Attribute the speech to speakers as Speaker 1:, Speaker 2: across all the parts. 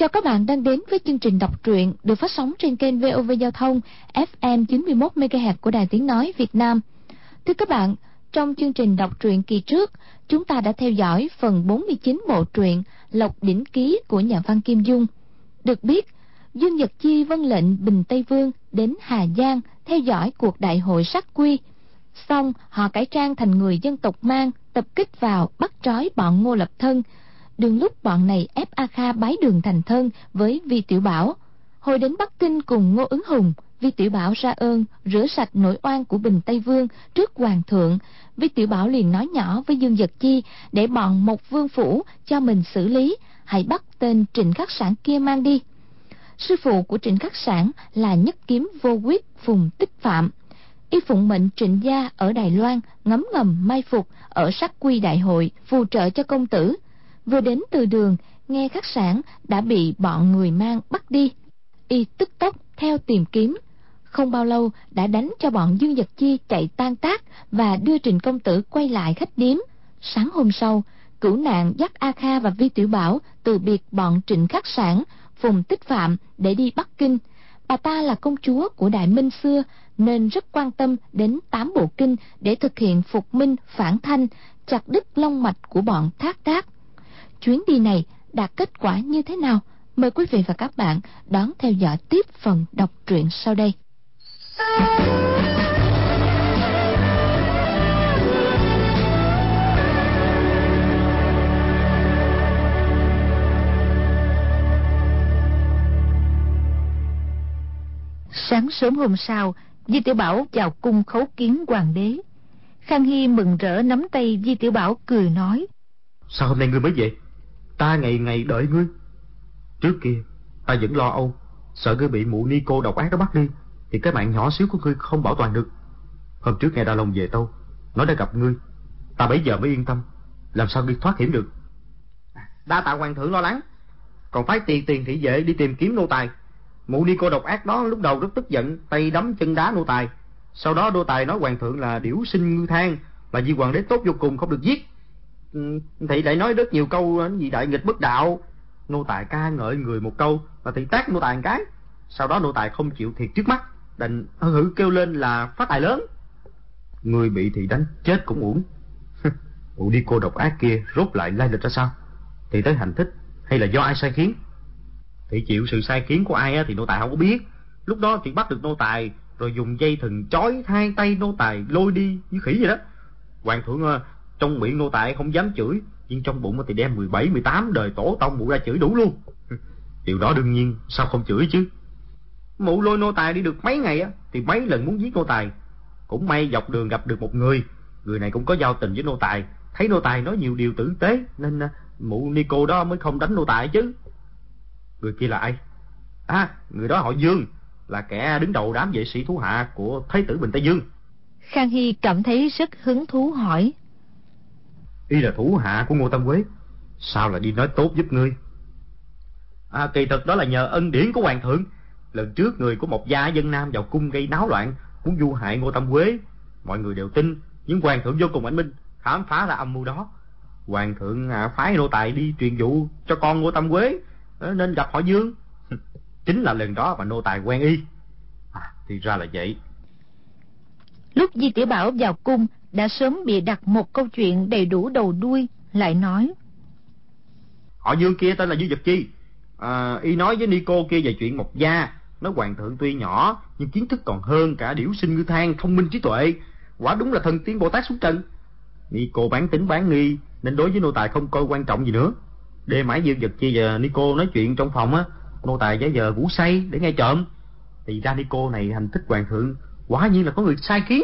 Speaker 1: Chào các bạn đang đến với chương trình đọc truyện được phát sóng trên kênh VOV Giao thông FM 91 MHz của Đài Tiếng nói Việt Nam. Thưa các bạn, trong chương trình đọc truyện kỳ trước, chúng ta đã theo dõi phần 49 bộ truyện Lộc đỉnh ký của nhà văn Kim Dung. Được biết, Dương Nhật Chi vân lệnh Bình Tây Vương đến Hà Giang theo dõi cuộc đại hội sắc quy. Xong, họ cải trang thành người dân tộc mang, tập kích vào bắt trói bọn Ngô Lập Thân, Đường lúc bọn này ép A Kha bái đường thành thân với Vi Tiểu Bảo. Hồi đến Bắc Kinh cùng Ngô Ứng Hùng, Vi Tiểu Bảo ra ơn rửa sạch nỗi oan của Bình Tây Vương trước Hoàng thượng. Vi Tiểu Bảo liền nói nhỏ với Dương Giật Chi để bọn một vương phủ cho mình xử lý, hãy bắt tên Trịnh Khắc Sản kia mang đi. Sư phụ của Trịnh Khắc Sản là nhất kiếm vô quyết Phùng Tích Phạm. Y phụng mệnh Trịnh Gia ở Đài Loan ngấm ngầm mai phục ở sắc quy đại hội phù trợ cho công tử vừa đến từ đường, nghe khách sản đã bị bọn người mang bắt đi. Y tức tốc theo tìm kiếm. Không bao lâu đã đánh cho bọn dương vật chi chạy tan tác và đưa trình công tử quay lại khách điếm. Sáng hôm sau, cửu nạn dắt a kha và vi tiểu bảo từ biệt bọn trịnh khắc sản phùng tích phạm để đi bắc kinh. Bà ta là công chúa của đại minh xưa, nên rất quan tâm đến tám bộ kinh để thực hiện phục minh phản thanh, chặt đứt long mạch của bọn thác đác chuyến đi này đạt kết quả như thế nào? Mời quý vị và các bạn đón theo dõi tiếp phần đọc truyện sau đây. Sáng sớm hôm sau, Di Tiểu Bảo vào cung khấu kiến hoàng đế. Khang Hy mừng rỡ nắm tay Di Tiểu Bảo cười nói.
Speaker 2: Sao hôm nay ngươi mới về? Ta ngày ngày đợi ngươi. Trước kia, ta vẫn lo âu, Sợ ngươi bị mụ ni cô độc ác đó bắt đi, Thì cái mạng nhỏ xíu của ngươi không bảo toàn được. Hôm trước nghe Đa Long về tâu Nói đã gặp ngươi. Ta bấy giờ mới yên tâm, Làm sao ngươi thoát hiểm được?
Speaker 3: Đa tạ hoàng thượng lo lắng. Còn phải tiền tiền thị vệ đi tìm kiếm nô tài. Mụ ni cô độc ác đó lúc đầu rất tức giận, Tay đấm chân đá nô tài. Sau đó nô tài nói hoàng thượng là điểu sinh ngư thang Là vì hoàng đế tốt vô cùng không được giết. Ừ, thị lại nói rất nhiều câu ờ, gì đại nghịch bất đạo. Nô tài ca ngợi người một câu và thị tác nô tài một cái. Sau đó nô tài không chịu thiệt trước mắt, đành hử kêu lên là phát tài lớn.
Speaker 2: Người bị thị đánh chết cũng uổng. Vụ đi cô độc ác kia rốt lại lai lịch ra sao? Thì tới hành thích hay là do ai sai khiến? Thị chịu sự sai khiến của ai thì nô tài không có biết. Lúc đó thì bắt được nô tài, rồi dùng dây thừng chói hai tay nô tài lôi đi như khỉ vậy đó. Hoàng thượng ờ, trong miệng nô tài không dám chửi nhưng trong bụng thì đem 17, 18 đời tổ tông mụ ra chửi đủ luôn. Điều đó đương nhiên sao không chửi chứ?
Speaker 3: Mụ lôi nô tài đi được mấy ngày á thì mấy lần muốn giết nô tài. Cũng may dọc đường gặp được một người người này cũng có giao tình với nô tài. Thấy nô tài nói nhiều điều tử tế nên à, mụ nico đó mới không đánh nô tài chứ.
Speaker 2: Người kia là ai?
Speaker 3: À người đó họ dương là kẻ đứng đầu đám vệ sĩ thú hạ của thái tử bình tây dương.
Speaker 1: Khang hy cảm thấy rất hứng thú hỏi
Speaker 2: y là thủ hạ của ngô tâm quế. Sao lại đi nói tốt giúp ngươi?
Speaker 3: À, kỳ thực đó là nhờ ân điển của hoàng thượng. Lần trước người của một gia dân nam vào cung gây náo loạn muốn du hại ngô tâm quế. Mọi người đều tin nhưng hoàng thượng vô cùng ảnh minh khám phá ra âm mưu đó. Hoàng thượng à, phái nô tài đi truyền vụ cho con ngô tâm quế ờ, nên gặp họ dương. Chính là lần đó mà nô tài quen y.
Speaker 2: À, thì ra là vậy.
Speaker 1: Lúc di tiểu bảo vào cung đã sớm bị đặt một câu chuyện đầy đủ đầu đuôi lại nói.
Speaker 3: Họ dương kia tên là Dương Dật chi. À, y nói với nico kia về chuyện một gia. Nói hoàng thượng tuy nhỏ nhưng kiến thức còn hơn cả điểu sinh ngư thang thông minh trí tuệ. Quả đúng là thần tiên bồ tát xuống trần. Nico bán tính bán nghi nên đối với nô tài không coi quan trọng gì nữa. Đêm mãi Dương Dật chi và nico nói chuyện trong phòng á nô tài giả giờ ngủ say để nghe trộm thì ra nico này hành thích hoàng thượng quả nhiên là có người sai kiến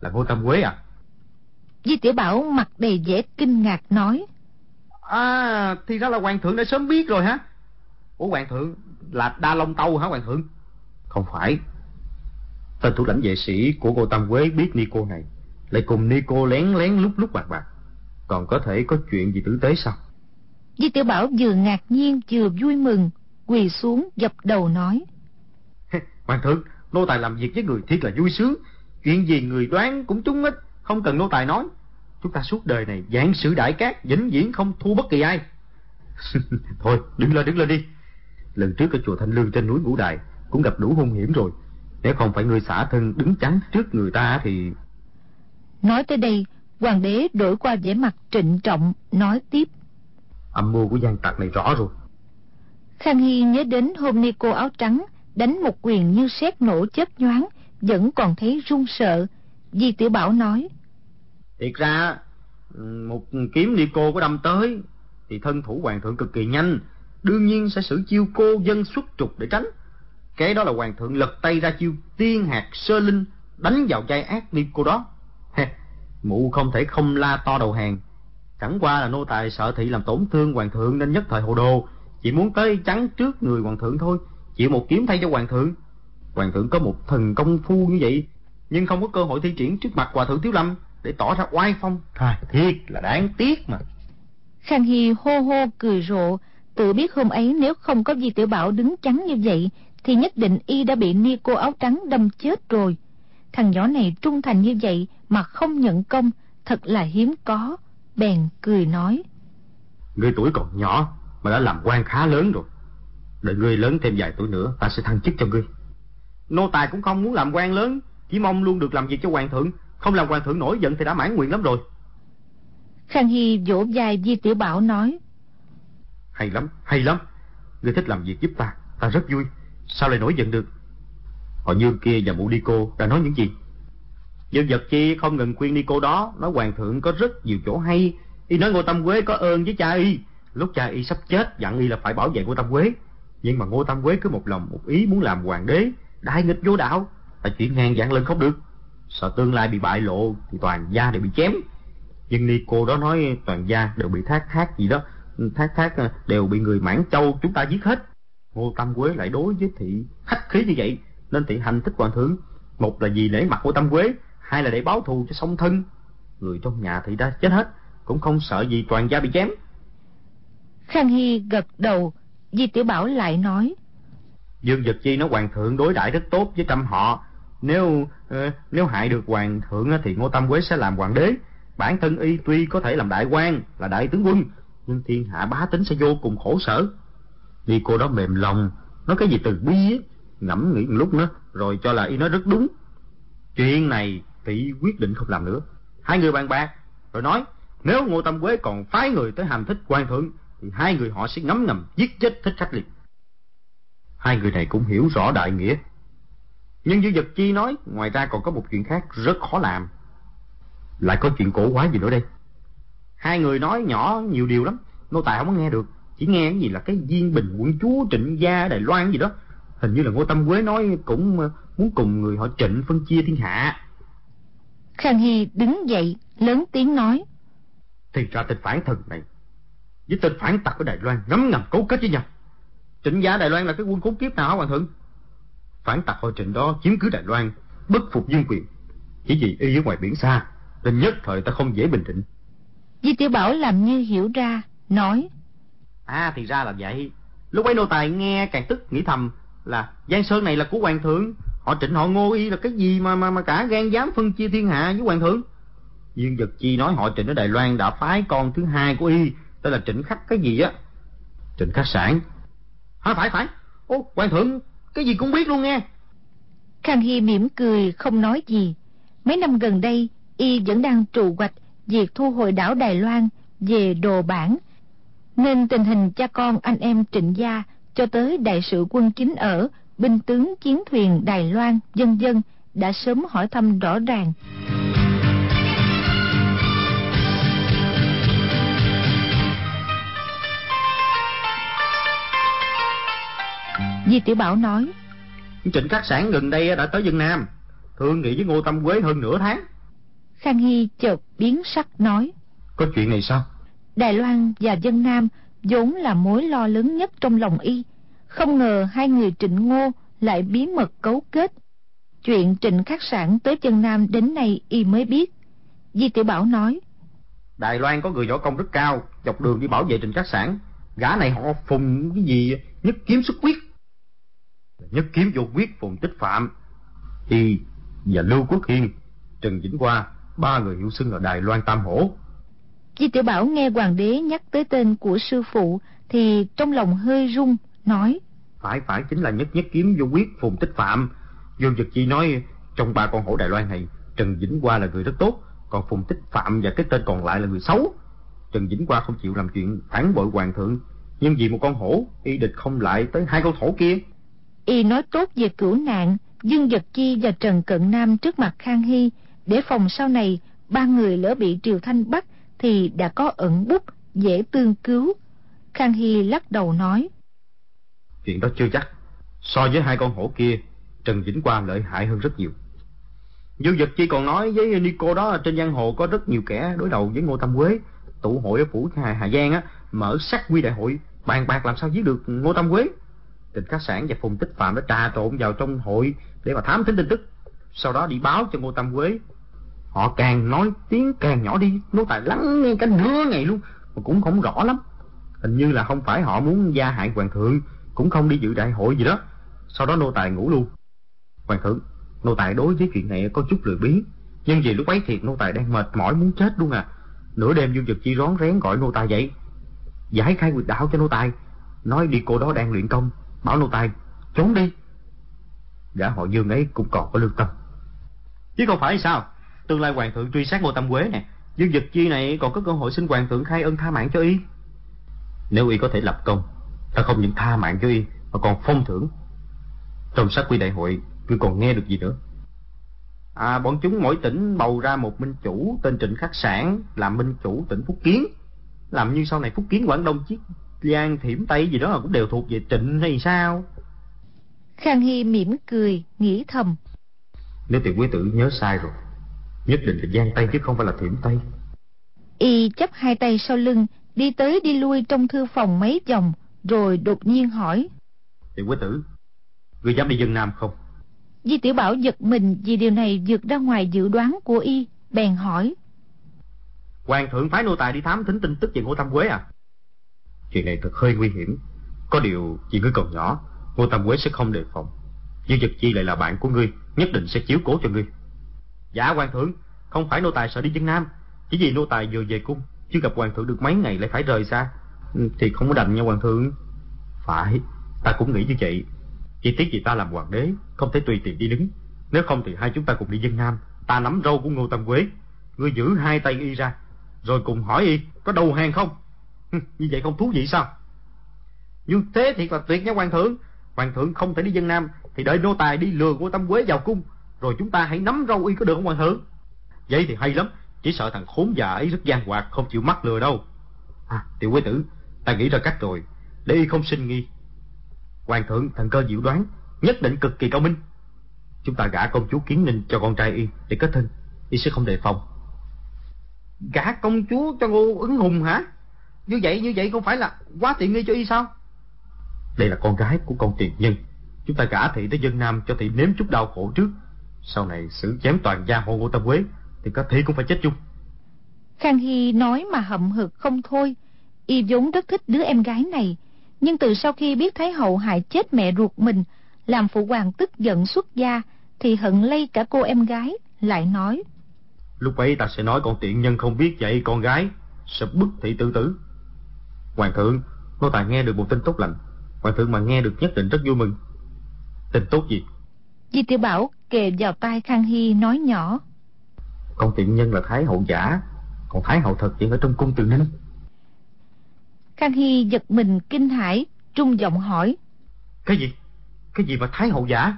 Speaker 2: là ngô tâm quế à?
Speaker 1: Di tiểu bảo mặt đầy vẻ kinh ngạc nói.
Speaker 3: À thì ra là hoàng thượng đã sớm biết rồi hả? Ủa hoàng thượng là đa long tâu hả hoàng thượng?
Speaker 2: Không phải. Tên thủ lãnh vệ sĩ của ngô tâm quế biết nico này lại cùng nico lén lén lúc lúc bạc bạc. Còn có thể có chuyện gì tử tế sao?
Speaker 1: Di tiểu bảo vừa ngạc nhiên vừa vui mừng quỳ xuống dập đầu nói.
Speaker 3: Hoàng thượng nô tài làm việc với người thiệt là vui sướng chuyện gì người đoán cũng trúng ít không cần nô tài nói chúng ta suốt đời này dạng sự đại cát vĩnh viễn không thua bất kỳ ai
Speaker 4: Thôi, đứng lên, đứng lên đi. Lần trước ở chùa Thanh Lương trên núi Ngũ Đài cũng gặp đủ hung hiểm rồi. Nếu không phải người xả thân đứng chắn trước người ta thì...
Speaker 5: Nói tới đây, hoàng đế đổi qua vẻ mặt trịnh trọng, nói tiếp.
Speaker 4: Âm mưu của gian tặc này rõ rồi.
Speaker 5: Khang Hy nhớ đến hôm nay cô áo trắng đánh một quyền như sét nổ chớp nhoáng, vẫn còn thấy run sợ. Di Tiểu Bảo nói.
Speaker 3: Thiệt ra, ừ, một kiếm đi cô có đâm tới, thì thân thủ hoàng thượng cực kỳ nhanh, đương nhiên sẽ sử chiêu cô dân xuất trục để tránh. Cái đó là hoàng thượng lật tay ra chiêu tiên hạt sơ linh, đánh vào chai ác đi cô đó. Mụ không thể không la to đầu hàng. Chẳng qua là nô tài sợ thị làm tổn thương hoàng thượng nên nhất thời hồ đồ, chỉ muốn tới chắn trước người hoàng thượng thôi, chịu một kiếm thay cho hoàng thượng. Hoàng thượng có một thần công phu như vậy, nhưng không có cơ hội thi triển trước mặt hòa thượng Thiếu Lâm để tỏ ra oai phong. À, thiệt là đáng tiếc mà.
Speaker 5: Khang Hy hô hô cười rộ, tự biết hôm ấy nếu không có Di Tiểu Bảo đứng chắn như vậy, thì nhất định y đã bị ni cô áo trắng đâm chết rồi. Thằng nhỏ này trung thành như vậy mà không nhận công, thật là hiếm có. Bèn cười nói.
Speaker 4: Ngươi tuổi còn nhỏ mà đã làm quan khá lớn rồi. Đợi ngươi lớn thêm vài tuổi nữa, ta sẽ thăng chức cho ngươi.
Speaker 3: Nô tài cũng không muốn làm quan lớn, chỉ mong luôn được làm việc cho hoàng thượng. Không làm hoàng thượng nổi giận thì đã mãn nguyện lắm rồi.
Speaker 5: Khang Hy vỗ vai Di Tiểu Bảo nói.
Speaker 4: Hay lắm, hay lắm. Ngươi thích làm việc giúp ta, ta rất vui. Sao lại nổi giận được? Họ Dương kia và mụ đi cô đã nói những gì?
Speaker 3: Dương vật chi không ngừng khuyên đi cô đó, nói hoàng thượng có rất nhiều chỗ hay. Y nói Ngô Tâm Quế có ơn với cha y. Lúc cha y sắp chết dặn y là phải bảo vệ Ngô Tâm Quế. Nhưng mà Ngô Tâm Quế cứ một lòng một ý muốn làm hoàng đế, đại nghịch vô đạo, là chuyện ngang dạng lên không được. Sợ tương lai bị bại lộ thì toàn gia đều bị chém. Nhưng ni cô đó nói toàn gia đều bị thác thác gì đó, thác thác đều bị người mãn châu chúng ta giết hết. Ngô Tâm Quế lại đối với thị khách khí như vậy, nên thị hành thích hoàng thượng. Một là vì lễ mặt Ngô Tâm Quế, hai là để báo thù cho song thân. Người trong nhà thị đã chết hết, cũng không sợ gì toàn gia bị chém.
Speaker 5: Khang Hy gật đầu, Di Tiểu Bảo lại nói.
Speaker 3: Dương Vật Chi nói hoàng thượng đối đãi rất tốt với trăm họ. Nếu uh, nếu hại được hoàng thượng thì Ngô Tâm Quế sẽ làm hoàng đế. Bản thân y tuy có thể làm đại quan, là đại tướng quân, nhưng thiên hạ bá tính sẽ vô cùng khổ sở. Đi cô đó mềm lòng, nói cái gì từ bi ấy, ngẫm nghĩ một lúc nữa, rồi cho là y nói rất đúng. Chuyện này tỷ quyết định không làm nữa. Hai người bàn bạc, rồi nói, nếu Ngô Tâm Quế còn phái người tới hành thích quan thượng, thì hai người họ sẽ ngấm ngầm giết chết thích khách liệt. Hai người này cũng hiểu rõ đại nghĩa. Nhưng Dư Vật Chi nói, ngoài ra còn có một chuyện khác rất khó làm. Lại có chuyện cổ quá gì nữa đây? Hai người nói nhỏ nhiều điều lắm, nô tài không có nghe được. Chỉ nghe cái gì là cái viên bình quận chúa trịnh gia Đài Loan gì đó. Hình như là Ngô Tâm Quế nói cũng ờ, muốn cùng người họ trịnh phân chia thiên hạ.
Speaker 5: Khang Hy đứng dậy, lớn tiếng nói.
Speaker 3: Thì ra tên phản thần này, với tên phản tặc ở Đài Loan ngấm ngầm cấu kết với nhau. Trịnh gia Đài Loan là cái quân khốn kiếp nào hả Hoàng thượng? Phản tặc họ trịnh đó chiếm cứ Đài Loan, bất phục dương quyền. Chỉ vì y ở ngoài biển xa, nên nhất thời ta không dễ bình định.
Speaker 5: Di Tiểu Bảo làm như hiểu ra, nói.
Speaker 3: À thì ra là vậy. Lúc ấy nô tài nghe càng tức nghĩ thầm là Giang Sơn này là của Hoàng thượng. Họ trịnh họ ngô y là cái gì mà mà mà cả gan dám phân chia thiên hạ với Hoàng thượng. Dương Vật Chi nói họ trịnh ở Đài Loan đã phái con thứ hai của y, tên là trịnh khắc cái gì á.
Speaker 4: Trịnh khắc sản.
Speaker 3: Hả phải phải. Ô, Hoàng thượng, cái gì cũng biết luôn nghe.
Speaker 5: Khang Hy mỉm cười không nói gì. Mấy năm gần đây, y vẫn đang trụ hoạch việc thu hồi đảo Đài Loan về đồ bản, nên tình hình cha con anh em trịnh gia cho tới đại sự quân chính ở, binh tướng chiến thuyền Đài Loan, dân dân đã sớm hỏi thăm rõ ràng. Di Tiểu Bảo nói
Speaker 3: Trịnh Khắc Sản gần đây đã tới dân Nam. Thương nghị với Ngô Tâm Quế hơn nửa tháng.
Speaker 5: Khang Hy chợt biến sắc nói
Speaker 4: Có chuyện này sao?
Speaker 5: Đài Loan và dân Nam vốn là mối lo lớn nhất trong lòng y. Không ngờ hai người trịnh ngô lại bí mật cấu kết. Chuyện trịnh khắc sản tới dân Nam đến nay y mới biết. Di Tiểu Bảo nói
Speaker 3: Đài Loan có người võ công rất cao Dọc đường đi bảo vệ trịnh khắc sản Gã này họ phùng cái gì nhất kiếm xuất quyết Nhất kiếm vô quyết phùng tích phạm Y và Lưu Quốc Hiên Trần Vĩnh Hoa ba người hiệu xưng ở Đài Loan Tam Hổ.
Speaker 5: Di Tiểu Bảo nghe hoàng đế nhắc tới tên của sư phụ thì trong lòng hơi rung, nói.
Speaker 3: Phải phải chính là nhất nhất kiếm vô quyết phùng tích phạm. Dương Dực Chi nói trong ba con hổ Đài Loan này, Trần Vĩnh Qua là người rất tốt, còn phùng tích phạm và cái tên còn lại là người xấu. Trần Vĩnh Qua không chịu làm chuyện phản bội hoàng thượng, nhưng vì một con hổ, y địch không lại tới hai con thổ kia.
Speaker 5: Y nói tốt về cửu nạn, Dương vật Chi và Trần Cận Nam trước mặt Khang Hy, để phòng sau này ba người lỡ bị Triều Thanh bắt thì đã có ẩn bút dễ tương cứu. Khang Hy lắc đầu nói.
Speaker 3: Chuyện đó chưa chắc. So với hai con hổ kia, Trần Vĩnh Qua lợi hại hơn rất nhiều. Dương vật Chi còn nói với Nico đó trên giang hồ có rất nhiều kẻ đối đầu với Ngô Tâm Quế. Tụ hội ở phủ Hà, Hà Giang á, mở sắc quy đại hội, bàn bạc làm sao giết được Ngô Tâm Quế. Trịnh Khắc Sản và Phùng Tích Phạm đã trà trộn vào trong hội để mà thám thính tin tức. Sau đó đi báo cho Ngô Tâm Quế. Họ càng nói tiếng càng nhỏ đi, nô tài lắng nghe cả nửa ngày luôn, mà cũng không rõ lắm. Hình như là không phải họ muốn gia hại hoàng thượng, cũng không đi dự đại hội gì đó. Sau đó nô tài ngủ luôn. Hoàng thượng, nô tài đối với chuyện này có chút lười biếng, nhưng vì lúc ấy thiệt nô tài đang mệt mỏi muốn chết luôn à. Nửa đêm Dương vật Chi rón rén gọi nô tài dậy, giải khai quyệt đạo cho nô tài, nói đi cô đó đang luyện công, bảo nô tài trốn đi. Gã họ Dương ấy cũng còn có lương tâm. Chứ không phải sao? Tương lai hoàng thượng truy sát Ngô Tâm Quế nè, Dương Dực Chi này còn có cơ hội xin hoàng thượng khai ân tha mạng cho y. Nếu y có thể lập công, ta không những tha mạng cho y mà còn phong thưởng. Trong sát quy đại hội, ngươi còn nghe được gì nữa? À, bọn chúng mỗi tỉnh bầu ra một minh chủ tên Trịnh Khắc Sản làm minh chủ tỉnh Phúc Kiến. Làm như sau này Phúc Kiến Quảng Đông Chiết Giang Thiểm Tây gì đó cũng đều thuộc về Trịnh hay sao?
Speaker 5: Khang Hy mỉm cười, nghĩ thầm.
Speaker 3: Nếu tiểu quý tử nhớ sai rồi, nhất định là Giang Tây chứ không phải là Thiểm Tây.
Speaker 5: Y chấp hai tay sau lưng, đi tới đi lui trong thư phòng mấy vòng, rồi đột nhiên hỏi.
Speaker 3: Tiểu quý tử, ngươi dám đi dân Nam không?
Speaker 5: Di Tiểu Bảo giật mình vì điều này vượt ra ngoài dự đoán của Y, bèn hỏi.
Speaker 3: Hoàng thượng phái nô tài đi thám thính tin tức về Ngô Tam Quế à? Chuyện này thật hơi nguy hiểm. Có điều, chị ngươi còn nhỏ, Ngô Tam Quế sẽ không đề phòng. Dương Dật Chi lại là bạn của ngươi, nhất định sẽ chiếu cố cho ngươi. Dạ hoàng thượng, không phải nô tài sợ đi dân Nam, chỉ vì nô tài vừa về cung, chưa gặp hoàng thượng được mấy ngày lại phải rời xa, ừ, thì không có đành nha hoàng thượng. Phải, ta cũng nghĩ như vậy. Chỉ tiếc vì ta làm hoàng đế, không thể tùy tiện đi đứng. Nếu không thì hai chúng ta cùng đi dân Nam, ta nắm râu của Ngô Tam Quế. Ngươi giữ hai tay y ra, rồi cùng hỏi y có đầu hàng không? Như vậy không thú vị sao? Như thế thiệt là tuyệt nha hoàng thượng. Hoàng thượng không thể đi dân Nam thì đợi nô tài đi lừa của Tam Quế vào cung, rồi chúng ta hãy nắm râu y có được không hoàng thượng? Vậy thì hay lắm, chỉ sợ thằng khốn già ấy rất gian hoạt không chịu mắc lừa đâu. À, tiểu quế tử, ta nghĩ ra cách rồi, để y không sinh nghi. Hoàng thượng thần cơ diệu đoán, nhất định cực kỳ cao minh. Chúng ta gả công chúa Kiến Ninh cho con trai y để kết thân, y sẽ không đề phòng. Gả công chúa cho Ngô ứng hùng hả? Như vậy như vậy không phải là quá tiện nghi cho y sao? Đây là con gái của con tiền nhân. Chúng ta gả thị tới dân Nam cho thị nếm chút đau khổ trước. Sau này xử chém toàn gia hộ Ngô Tâm Quế thì có thị cũng phải chết chung.
Speaker 5: Khang Hy nói mà hậm hực không thôi. Y vốn rất thích đứa em gái này. Nhưng từ sau khi biết Thái Hậu hại chết mẹ ruột mình, làm phụ hoàng tức giận xuất gia, thì hận lây cả cô em gái, lại nói.
Speaker 3: Lúc ấy ta sẽ nói con tiện nhân không biết dạy con gái, sẽ bức thị tự tử. Hoàng thượng, nô tài nghe được một tin tốt lành. Hoàng thượng mà nghe được nhất định rất vui mừng. Tin tốt gì?
Speaker 5: Di tiểu Bảo kề vào tai Khang Hy nói nhỏ.
Speaker 3: Con tiện nhân là Thái hậu giả, còn Thái hậu thật chỉ ở trong cung từ ninh.
Speaker 5: Khang Hy giật mình kinh hãi, trung giọng hỏi.
Speaker 3: Cái gì? Cái gì mà Thái hậu giả?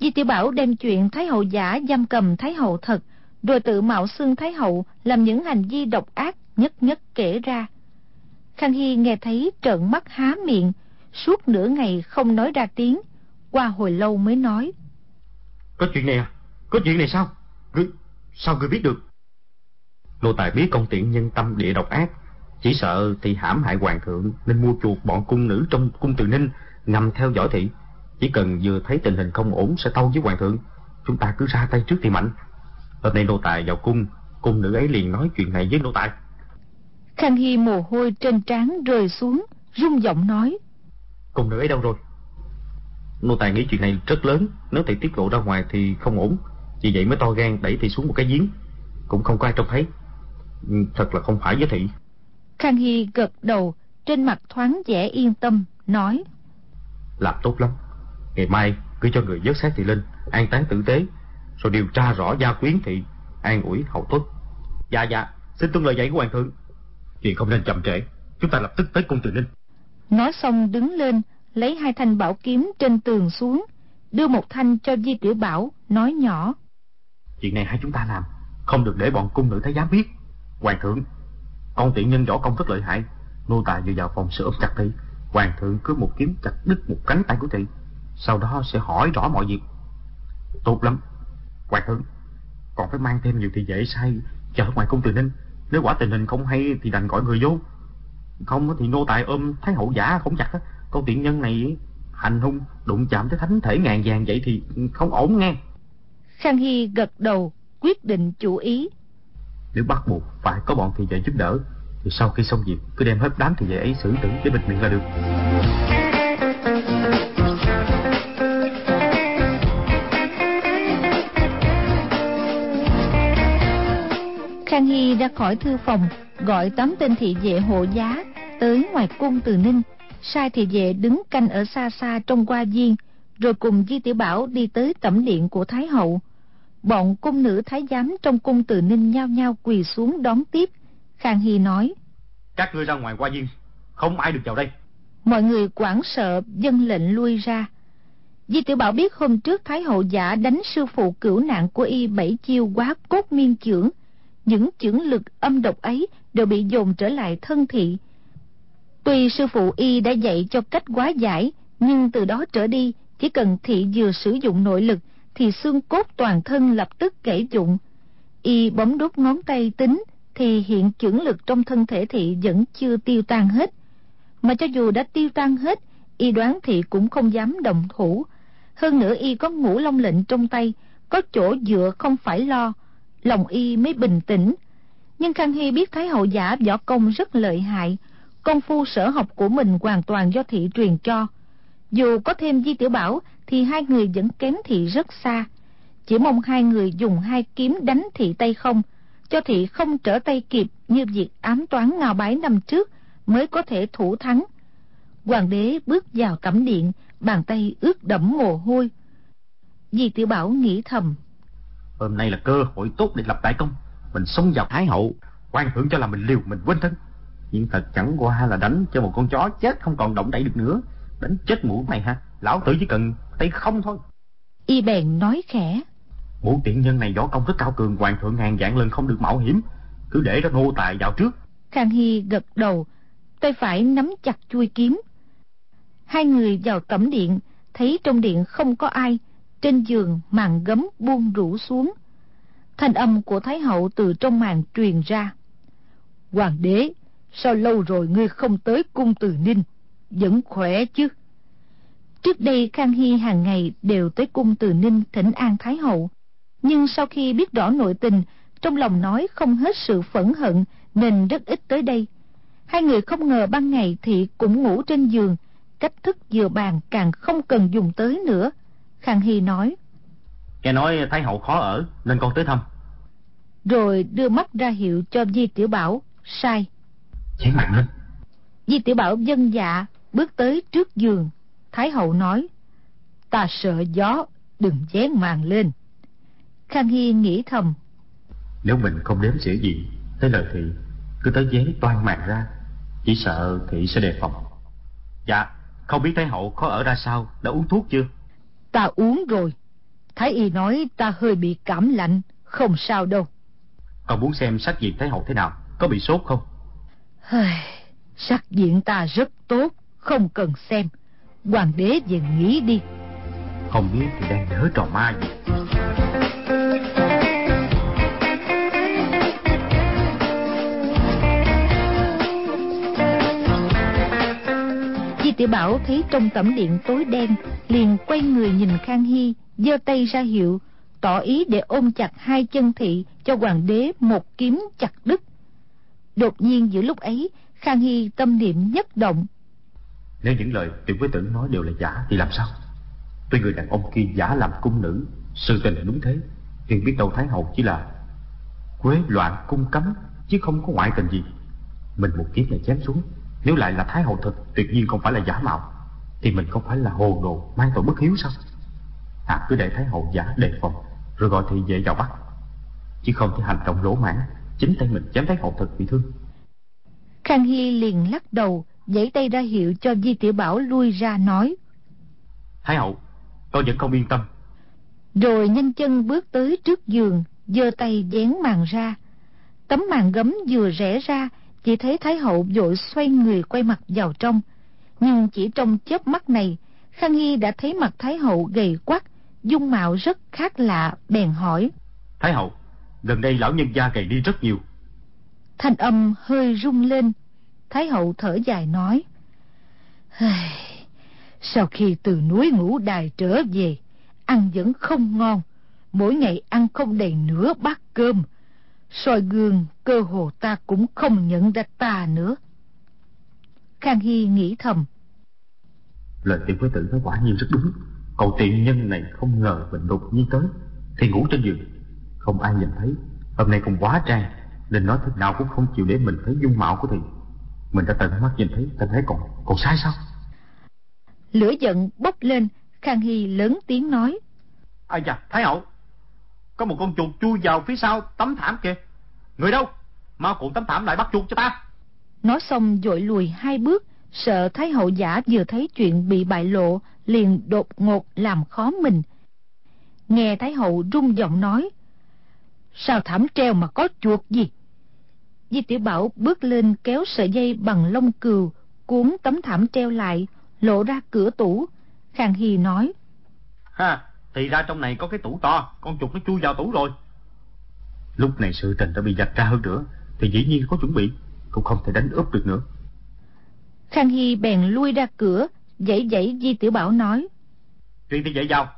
Speaker 5: Di tiểu Bảo đem chuyện Thái hậu giả giam cầm Thái hậu thật, rồi tự mạo xưng Thái hậu làm những hành vi độc ác nhất nhất kể ra. Khang Hy nghe thấy trợn mắt há miệng, suốt nửa ngày không nói ra tiếng, qua hồi lâu mới nói.
Speaker 3: Có chuyện này à? Có chuyện này sao? Ngươi, sao ngươi biết được? Nô tài biết công tiện nhân tâm địa độc ác, chỉ sợ thì hãm hại hoàng thượng nên mua chuộc bọn cung nữ trong cung từ ninh ngầm theo dõi thị. Chỉ cần vừa thấy tình hình không ổn sẽ tâu với hoàng thượng, chúng ta cứ ra tay trước thì mạnh. Hôm nay nô tài vào cung, cung nữ ấy liền nói chuyện này với nô tài.
Speaker 5: Khang Hy mồ hôi trên trán rơi xuống, rung giọng nói.
Speaker 3: Cung nữ ấy đâu rồi? Nô tài nghĩ chuyện này rất lớn, nếu thầy tiết lộ ra ngoài thì không ổn. Vì vậy mới to gan đẩy thị xuống một cái giếng, cũng không có ai trông thấy. Ừ, thật là không phải với thị.
Speaker 5: Khang Hy gật đầu, trên mặt thoáng vẻ yên tâm, nói.
Speaker 3: Làm tốt lắm. Ngày mai cứ cho người dớt xác thị linh, an táng tử tế, rồi điều tra rõ gia quyến thị, an ủi hậu tuất. Dạ dạ, xin tuân lời dạy của hoàng thượng. Chuyện không nên chậm trễ, chúng ta lập tức tới cung từ ninh.
Speaker 5: Nói xong đứng lên, lấy hai thanh bảo kiếm trên tường xuống, đưa một thanh cho Di Tiểu Bảo, nói nhỏ.
Speaker 3: Chuyện này hai chúng ta làm, không được để bọn cung nữ thái giám biết. Hoàng thượng, con tiện nhân võ công rất lợi hại, nô tài vừa vào phòng sẽ ôm chặt thị. Hoàng thượng cứ một kiếm chặt đứt một cánh tay của thị, sau đó sẽ hỏi rõ mọi việc. Tốt lắm, Hoàng thượng, còn phải mang thêm nhiều thị vệ sai chờ ngoài cung từ ninh. Nếu quả tình hình không hay thì đành gọi người vô. Không thì nô tài ôm thái hậu giả không chặt á. Con tiện nhân này hành hung đụng chạm tới thánh thể ngàn vàng vậy thì không ổn nghe.
Speaker 5: Khang Hy gật đầu, quyết định chủ ý.
Speaker 3: Nếu bắt buộc phải có bọn thị vệ giúp đỡ, thì sau khi xong việc cứ đem hết đám thị vệ ấy xử tử để bịt miệng là được.
Speaker 5: Hy ra khỏi thư phòng, gọi tám tên thị vệ hộ giá tới ngoài cung từ Ninh, sai thị vệ đứng canh ở xa xa trong qua viên, rồi cùng Di Tiểu Bảo đi tới tẩm điện của Thái Hậu. Bọn cung nữ thái giám trong cung từ Ninh nhao nhao quỳ xuống đón tiếp. Khang Hy nói,
Speaker 3: Các ngươi ra ngoài qua viên, không ai được vào đây.
Speaker 5: Mọi người quảng sợ dân lệnh lui ra. Di Tiểu Bảo biết hôm trước Thái Hậu giả đánh sư phụ cửu nạn của y bảy chiêu quá cốt miên trưởng, những chưởng lực âm độc ấy đều bị dồn trở lại thân thị. Tuy sư phụ y đã dạy cho cách quá giải, nhưng từ đó trở đi, chỉ cần thị vừa sử dụng nội lực, thì xương cốt toàn thân lập tức gãy dụng. Y bấm đốt ngón tay tính, thì hiện chưởng lực trong thân thể thị vẫn chưa tiêu tan hết. Mà cho dù đã tiêu tan hết, y đoán thị cũng không dám động thủ. Hơn nữa y có ngũ long lệnh trong tay, có chỗ dựa không phải lo, lòng y mới bình tĩnh. Nhưng Khang Hy biết Thái hậu giả võ công rất lợi hại, công phu sở học của mình hoàn toàn do thị truyền cho. Dù có thêm Di Tiểu Bảo thì hai người vẫn kém thị rất xa. Chỉ mong hai người dùng hai kiếm đánh thị tay không, cho thị không trở tay kịp như việc ám toán ngao bái năm trước mới có thể thủ thắng. Hoàng đế bước vào cẩm điện, bàn tay ướt đẫm mồ hôi. Di Tiểu Bảo nghĩ thầm.
Speaker 3: Hôm nay là cơ hội tốt để lập đại công. Mình xông vào Thái Hậu, quan thượng cho là mình liều mình quên thân. Nhưng thật chẳng qua là đánh cho một con chó chết không còn động đậy được nữa. Đánh chết mũ này ha, lão tử chỉ cần tay không thôi.
Speaker 5: Y bèn nói khẽ.
Speaker 3: Mũ tiện nhân này võ công rất cao cường, hoàng thượng ngàn dạng lần không được mạo hiểm. Cứ để cho nô tài vào trước.
Speaker 5: Khang Hy gật đầu, tay phải nắm chặt chui kiếm. Hai người vào tẩm điện, thấy trong điện không có ai, trên giường màn gấm buông rủ xuống. Thanh âm của Thái hậu từ trong màn truyền ra. Hoàng đế, sao lâu rồi ngươi không tới cung từ ninh, vẫn khỏe chứ? Trước đây Khang Hy hàng ngày đều tới cung từ ninh thỉnh an Thái hậu. Nhưng sau khi biết rõ nội tình, trong lòng nói không hết sự phẫn hận nên rất ít tới đây. Hai người không ngờ ban ngày thì cũng ngủ trên giường, cách thức vừa bàn càng không cần dùng tới nữa. Khang Hy nói.
Speaker 3: Nghe nói Thái hậu khó ở nên con tới thăm.
Speaker 5: Rồi đưa mắt ra hiệu cho Di Tiểu Bảo, sai.
Speaker 3: Chén mạnh lên.
Speaker 5: Di Tiểu Bảo dân dạ, bước tới trước giường. Thái hậu nói. Ta sợ gió, đừng dán màn lên. Khang Hy nghĩ thầm.
Speaker 3: Nếu mình không đếm xỉa gì, tới lời thị, cứ tới dán toan màn ra, chỉ sợ thị sẽ đề phòng. Dạ, không biết Thái hậu khó ở ra sao, đã uống thuốc chưa?
Speaker 5: Ta uống rồi. Thái y nói ta hơi bị cảm lạnh, không sao đâu.
Speaker 3: Con muốn xem sắc diện Thái hậu thế nào, có bị sốt không?
Speaker 5: sắc diện ta rất tốt, không cần xem. Hoàng đế về nghỉ đi.
Speaker 3: Không biết thì đang nhớ trò ma gì.
Speaker 5: Di tiểu Bảo thấy trong tẩm điện tối đen, liền quay người nhìn Khang Hy, giơ tay ra hiệu, tỏ ý để ôm chặt hai chân thị cho hoàng đế một kiếm chặt đứt. Đột nhiên giữa lúc ấy, Khang Hy tâm niệm nhất động.
Speaker 3: Nếu những lời tiểu với tử nói đều là giả thì làm sao? Tuy người đàn ông kia giả làm cung nữ, sự tình là đúng thế, nhưng biết đâu Thái Hậu chỉ là quế loạn cung cấm, chứ không có ngoại tình gì. Mình một kiếm này chém xuống, nếu lại là Thái hậu thực Tuyệt nhiên không phải là giả mạo Thì mình không phải là hồ đồ mang tội bất hiếu sao? À cứ để Thái hậu giả đề phòng Rồi gọi thị vệ vào bắt. Chứ không thể hành động lỗ mãn Chính tay mình chém Thái hậu thực bị thương.
Speaker 5: Khang Hy liền lắc đầu giãy tay ra hiệu cho Di Tiểu Bảo lui ra nói.
Speaker 3: Thái hậu Tôi vẫn không yên tâm.
Speaker 5: Rồi nhanh chân bước tới trước giường giơ tay dán màn ra. Tấm màn gấm vừa rẽ ra Chỉ thấy Thái hậu vội xoay người quay mặt vào trong. Nhưng chỉ trong chớp mắt này Khang Hy đã thấy mặt Thái hậu gầy quắc Dung mạo rất khác lạ bèn hỏi.
Speaker 3: Thái hậu Gần đây lão nhân gia gầy đi rất nhiều.
Speaker 5: Thanh âm hơi rung lên. Thái hậu thở dài nói. Sau khi từ núi ngũ đài trở về Ăn vẫn không ngon. Mỗi ngày ăn không đầy nửa bát cơm soi gương cơ hồ ta cũng không nhận ra ta nữa. Khang Hy nghĩ thầm.
Speaker 3: Lời tiểu quế tử nói quả nhiên rất đúng. Cậu tiện nhân này không ngờ mình đột nhiên tới Thì ngủ trên giường. Không ai nhìn thấy. Hôm nay còn quá trang Nên nói thế nào cũng không chịu để mình thấy dung mạo của thì Mình đã tận mắt nhìn thấy Ta thấy còn còn sai sao?
Speaker 5: Lửa giận bốc lên Khang Hy lớn tiếng nói.
Speaker 6: Ai da Thái hậu Có một con chuột chui vào phía sau tấm thảm kìa. Người đâu? Mau cuộn tấm thảm lại bắt chuột cho ta.
Speaker 5: Nói xong dội lùi hai bước Sợ Thái hậu giả vừa thấy chuyện bị bại lộ Liền đột ngột làm khó mình. Nghe Thái hậu rung giọng nói Sao thảm treo mà có chuột gì? Di tiểu Bảo bước lên kéo sợi dây bằng lông cừu Cuốn tấm thảm treo lại Lộ ra cửa tủ. Khang Hy nói
Speaker 6: Ha Thì ra trong này có cái tủ to Con chuột nó chui vào tủ rồi.
Speaker 3: Lúc này sự tình đã bị dạch ra hơn nữa Thì dĩ nhiên có chuẩn bị Cũng không thể đánh úp được nữa.
Speaker 5: Khang Hy bèn lui ra cửa Dãy dãy Di Tiểu Bảo nói.
Speaker 6: Chuyện thì vậy giao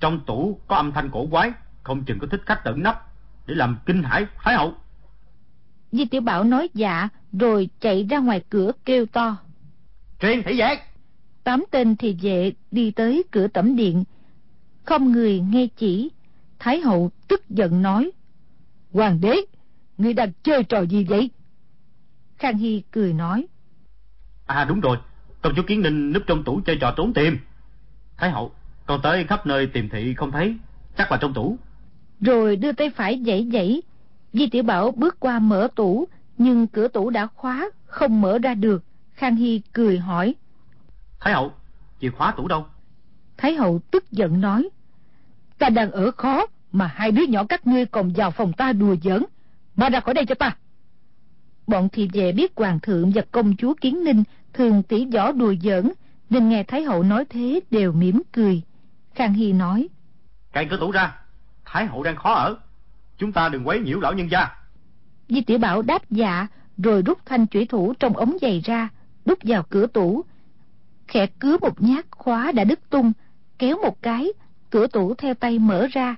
Speaker 6: Trong tủ có âm thanh cổ quái Không chừng có thích khách tận nắp Để làm kinh hãi Thái hậu.
Speaker 5: Di Tiểu Bảo nói dạ Rồi chạy ra ngoài cửa kêu to.
Speaker 6: Truyền thị vệ!
Speaker 5: Tám tên thị vệ đi tới cửa tẩm điện Không người nghe chỉ. Thái hậu tức giận nói Hoàng đế Ngươi đang chơi trò gì vậy? Khang Hy cười nói
Speaker 6: À đúng rồi. Công chúa Kiến Ninh núp trong tủ chơi trò trốn tìm. Thái hậu Con tới khắp nơi tìm thị không thấy. Chắc là trong tủ.
Speaker 5: Rồi đưa tay phải dãy dãy. Di Tiểu Bảo bước qua mở tủ Nhưng cửa tủ đã khóa Không mở ra được. Khang Hy cười hỏi
Speaker 6: Thái hậu Chìa khóa tủ đâu?
Speaker 5: Thái hậu tức giận nói Ta đang ở khó Mà hai đứa nhỏ các ngươi còn vào phòng ta đùa giỡn. Mà ra khỏi đây cho ta. Bọn thị vệ biết hoàng thượng và công chúa Kiến Ninh thường tỉ võ đùa giỡn nên nghe thái hậu nói thế đều mỉm cười. Khang hy nói
Speaker 6: cậy cửa tủ ra. Thái hậu đang khó ở. Chúng ta đừng quấy nhiễu lão nhân gia.
Speaker 5: Di tiểu bảo đáp dạ rồi rút thanh chủy thủ trong ống giày ra đút vào cửa tủ. Khẽ cứa một nhát khóa đã đứt tung kéo một cái cửa tủ theo tay mở ra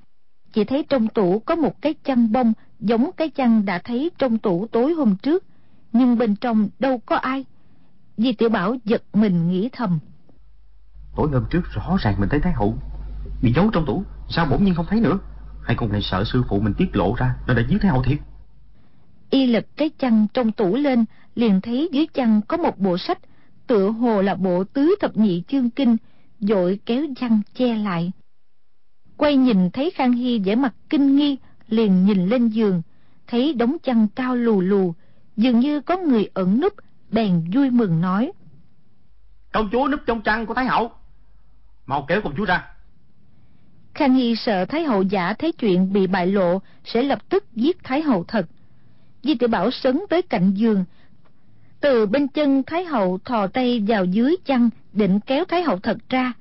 Speaker 5: chỉ thấy trong tủ có một cái chăn bông giống cái chăn đã thấy trong tủ tối hôm trước nhưng bên trong đâu có ai. Di Tiểu Bảo giật mình nghĩ thầm.
Speaker 3: Tối hôm trước rõ ràng mình thấy Thái Hậu Bị giấu trong tủ Sao bỗng nhiên không thấy nữa? Hay con này sợ sư phụ mình tiết lộ ra Nên đã giết Thái Hậu thiệt?
Speaker 5: Y lật cái chăn trong tủ lên Liền thấy dưới chăn có một bộ sách Tựa hồ là bộ tứ thập nhị chương kinh Dội kéo chăn che lại Quay nhìn thấy Khang Hy vẻ mặt kinh nghi Liền nhìn lên giường Thấy đống chăn cao lù lù Dường như có người ẩn núp bèn vui mừng nói.
Speaker 6: Công chúa núp trong chăn của thái hậu. Mau kéo công chúa ra.
Speaker 5: Khang hy sợ thái hậu giả thấy chuyện bị bại lộ sẽ lập tức giết thái hậu thật. Di tiểu bảo sấn tới cạnh giường. Từ bên chân thái hậu thò tay vào dưới chăn định kéo thái hậu thật ra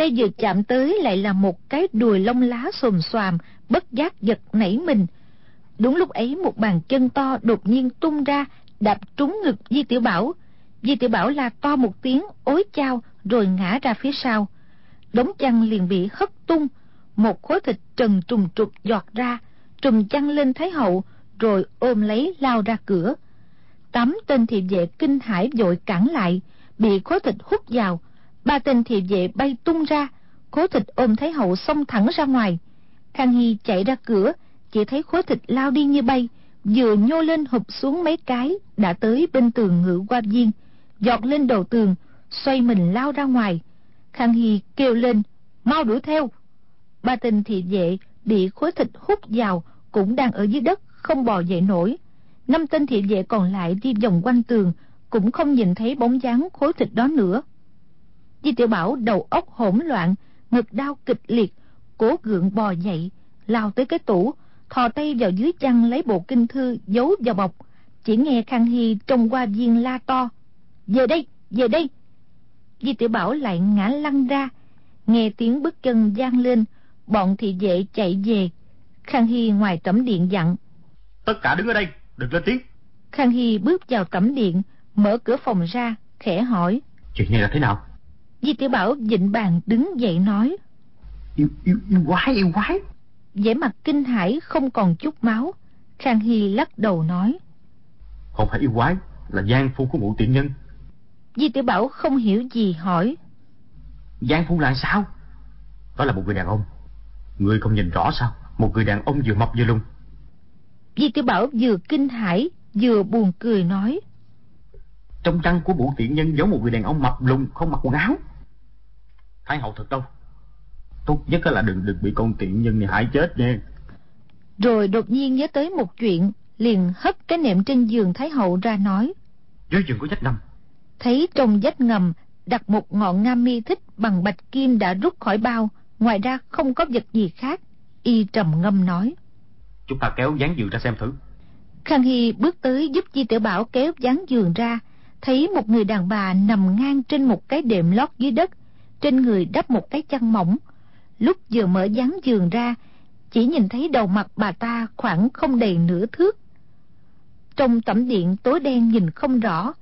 Speaker 5: tay vừa chạm tới lại là một cái đùi lông lá xồm xoàm bất giác giật nảy mình đúng lúc ấy một bàn chân to đột nhiên tung ra đạp trúng ngực Di Tiểu Bảo. Di Tiểu Bảo la to một tiếng ối chao rồi ngã ra phía sau. Đống chăn liền bị hất tung, một khối thịt trần trùng trục giọt ra, trùm chăn lên Thái Hậu, rồi ôm lấy lao ra cửa. Tám tên thị vệ kinh hãi vội cản lại, bị khối thịt hút vào. Ba tên thị vệ bay tung ra, khối thịt ôm Thái Hậu xông thẳng ra ngoài. Khang Hy chạy ra cửa, chỉ thấy khối thịt lao đi như bay, vừa nhô lên hụp xuống mấy cái đã tới bên tường ngự qua viên giọt lên đầu tường xoay mình lao ra ngoài. Khang hy kêu lên mau đuổi theo. Ba tên thị vệ bị khối thịt hút vào cũng đang ở dưới đất không bò dậy nổi. Năm tên thị vệ còn lại đi vòng quanh tường cũng không nhìn thấy bóng dáng khối thịt đó nữa di tiểu bảo đầu óc hỗn loạn ngực đau kịch liệt cố gượng bò dậy lao tới cái tủ thò tay vào dưới chăn lấy bộ kinh thư giấu vào bọc. Chỉ nghe khang hy trong qua viên la to. Về đây về đây. Di tiểu bảo lại ngã lăn ra. Nghe tiếng bước chân vang lên bọn thị vệ chạy về. Khang hy ngoài tẩm điện dặn.
Speaker 3: Tất cả đứng ở đây đừng lên tiếng.
Speaker 5: Khang hy bước vào tẩm điện mở cửa phòng ra khẽ hỏi.
Speaker 2: Chuyện này là thế nào
Speaker 5: di tiểu bảo dịnh bàn đứng dậy nói
Speaker 2: yêu yêu yêu quái yêu quái.
Speaker 5: vẻ mặt kinh hãi không còn chút máu. Khang hy lắc đầu nói
Speaker 2: không phải yêu quái là gian phu của mụ tiện nhân.
Speaker 5: Di tiểu bảo không hiểu gì hỏi
Speaker 2: gian phu là sao? Đó là một người đàn ông. Người không nhìn rõ sao? Một người đàn ông vừa mập vừa lùn.
Speaker 5: Di tiểu bảo vừa kinh hãi vừa buồn cười nói
Speaker 2: trong chăn của mụ tiện nhân giống một người đàn ông mập lùn không mặc quần áo thái hậu thật đâu? Tốt nhất là đừng đừng bị con tiện nhân này hại chết nha.
Speaker 5: Rồi đột nhiên nhớ tới một chuyện liền hất cái nệm trên giường thái hậu ra nói.
Speaker 2: Dưới giường có vách ngầm.
Speaker 5: Thấy trong vách ngầm đặt một ngọn nga mi thích bằng bạch kim đã rút khỏi bao ngoài ra không có vật gì khác y trầm ngâm nói.
Speaker 2: Chúng ta kéo dán giường ra xem thử.
Speaker 5: Khang hy bước tới giúp di tiểu bảo kéo dán giường ra thấy một người đàn bà nằm ngang trên một cái đệm lót dưới đất trên người đắp một cái chăn mỏng. Lúc vừa mở dáng giường ra, chỉ nhìn thấy đầu mặt bà ta khoảng không đầy nửa thước. Trong tẩm điện tối đen nhìn không rõ,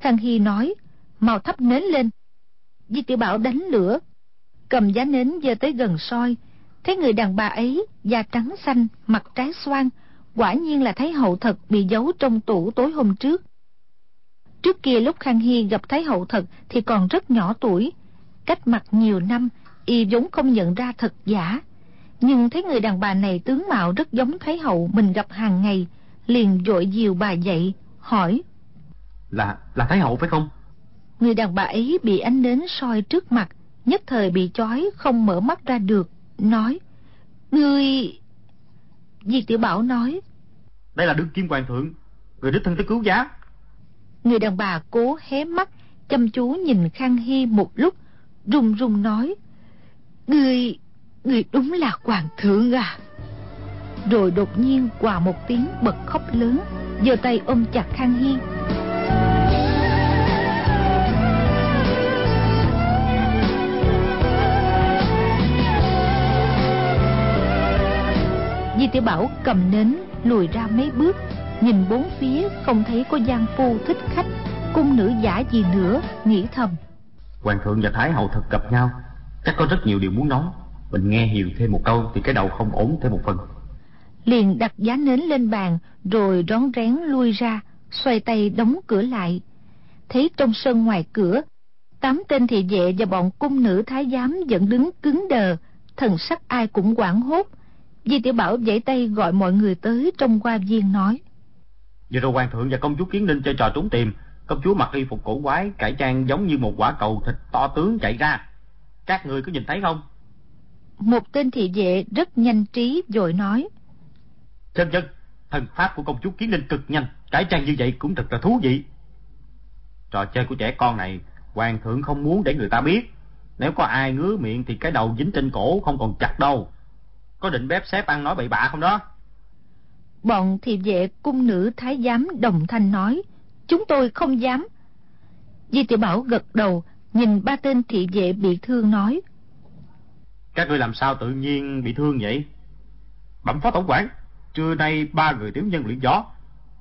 Speaker 5: khang hy nói mau thắp nến lên. Di tiểu bảo đánh lửa, cầm giá nến dơ tới gần soi. Thấy người đàn bà ấy, da trắng xanh, mặt trái xoan, quả nhiên là thái hậu thật bị giấu trong tủ tối hôm trước. Trước kia lúc khang hy gặp thái hậu thật thì còn rất nhỏ tuổi cách mặt nhiều năm y vốn không nhận ra thật giả. Nhưng thấy người đàn bà này tướng mạo rất giống thái hậu mình gặp hàng ngày liền dội dìu bà dậy hỏi.
Speaker 2: Là là thái hậu phải không?
Speaker 5: Người đàn bà ấy bị ánh nến soi trước mặt nhất thời bị chói không mở mắt ra được nói ngươi di tiểu bảo nói
Speaker 3: đây là đương kim hoàng thượng người đích thân tới cứu giá.
Speaker 5: Người đàn bà cố hé mắt chăm chú nhìn khang hy một lúc run run nói người người đúng là hoàng thượng à. Rồi đột nhiên quà một tiếng bật khóc lớn, giơ tay ôm chặt khang hy. Di tiểu bảo cầm nến, lùi ra mấy bước, nhìn bốn phía không thấy có gian phu thích khách, cung nữ giả gì nữa, nghĩ thầm
Speaker 2: hoàng thượng và thái hậu thật gặp nhau. Chắc có rất nhiều điều muốn nói. Mình nghe hiểu thêm một câu thì cái đầu không ổn thêm một phần.
Speaker 5: Liền đặt giá nến lên bàn rồi rón rén lui ra xoay tay đóng cửa lại. Thấy trong sân ngoài cửa tám tên thị vệ và bọn cung nữ thái giám vẫn đứng cứng đờ. Thần sắc ai cũng quảng hốt. Di tiểu bảo giãy tay gọi mọi người tới trong qua viên nói.
Speaker 3: Vừa rồi hoàng thượng và công chúa kiến ninh chơi trò trốn tìm công chúa mặc y phục cổ quái cải trang giống như một quả cầu thịt to tướng chạy ra. Các người có nhìn thấy không?
Speaker 5: Một tên thị vệ rất nhanh trí rồi nói.
Speaker 3: Chân chân thần pháp của công chúa kiến ninh cực nhanh cải trang như vậy cũng thật là thú vị. Trò chơi của trẻ con này hoàng thượng không muốn để người ta biết. Nếu có ai ngứa miệng thì cái đầu dính trên cổ không còn chặt đâu. Có định bếp xếp ăn nói bậy bạ không đó?
Speaker 5: Bọn thị vệ cung nữ thái giám đồng thanh nói chúng tôi không dám. Di tiểu bảo gật đầu nhìn ba tên thị vệ bị thương nói.
Speaker 3: Các ngươi làm sao tự nhiên bị thương vậy? Bẩm phó tổng quản trưa nay ba người tiểu nhân luyện gió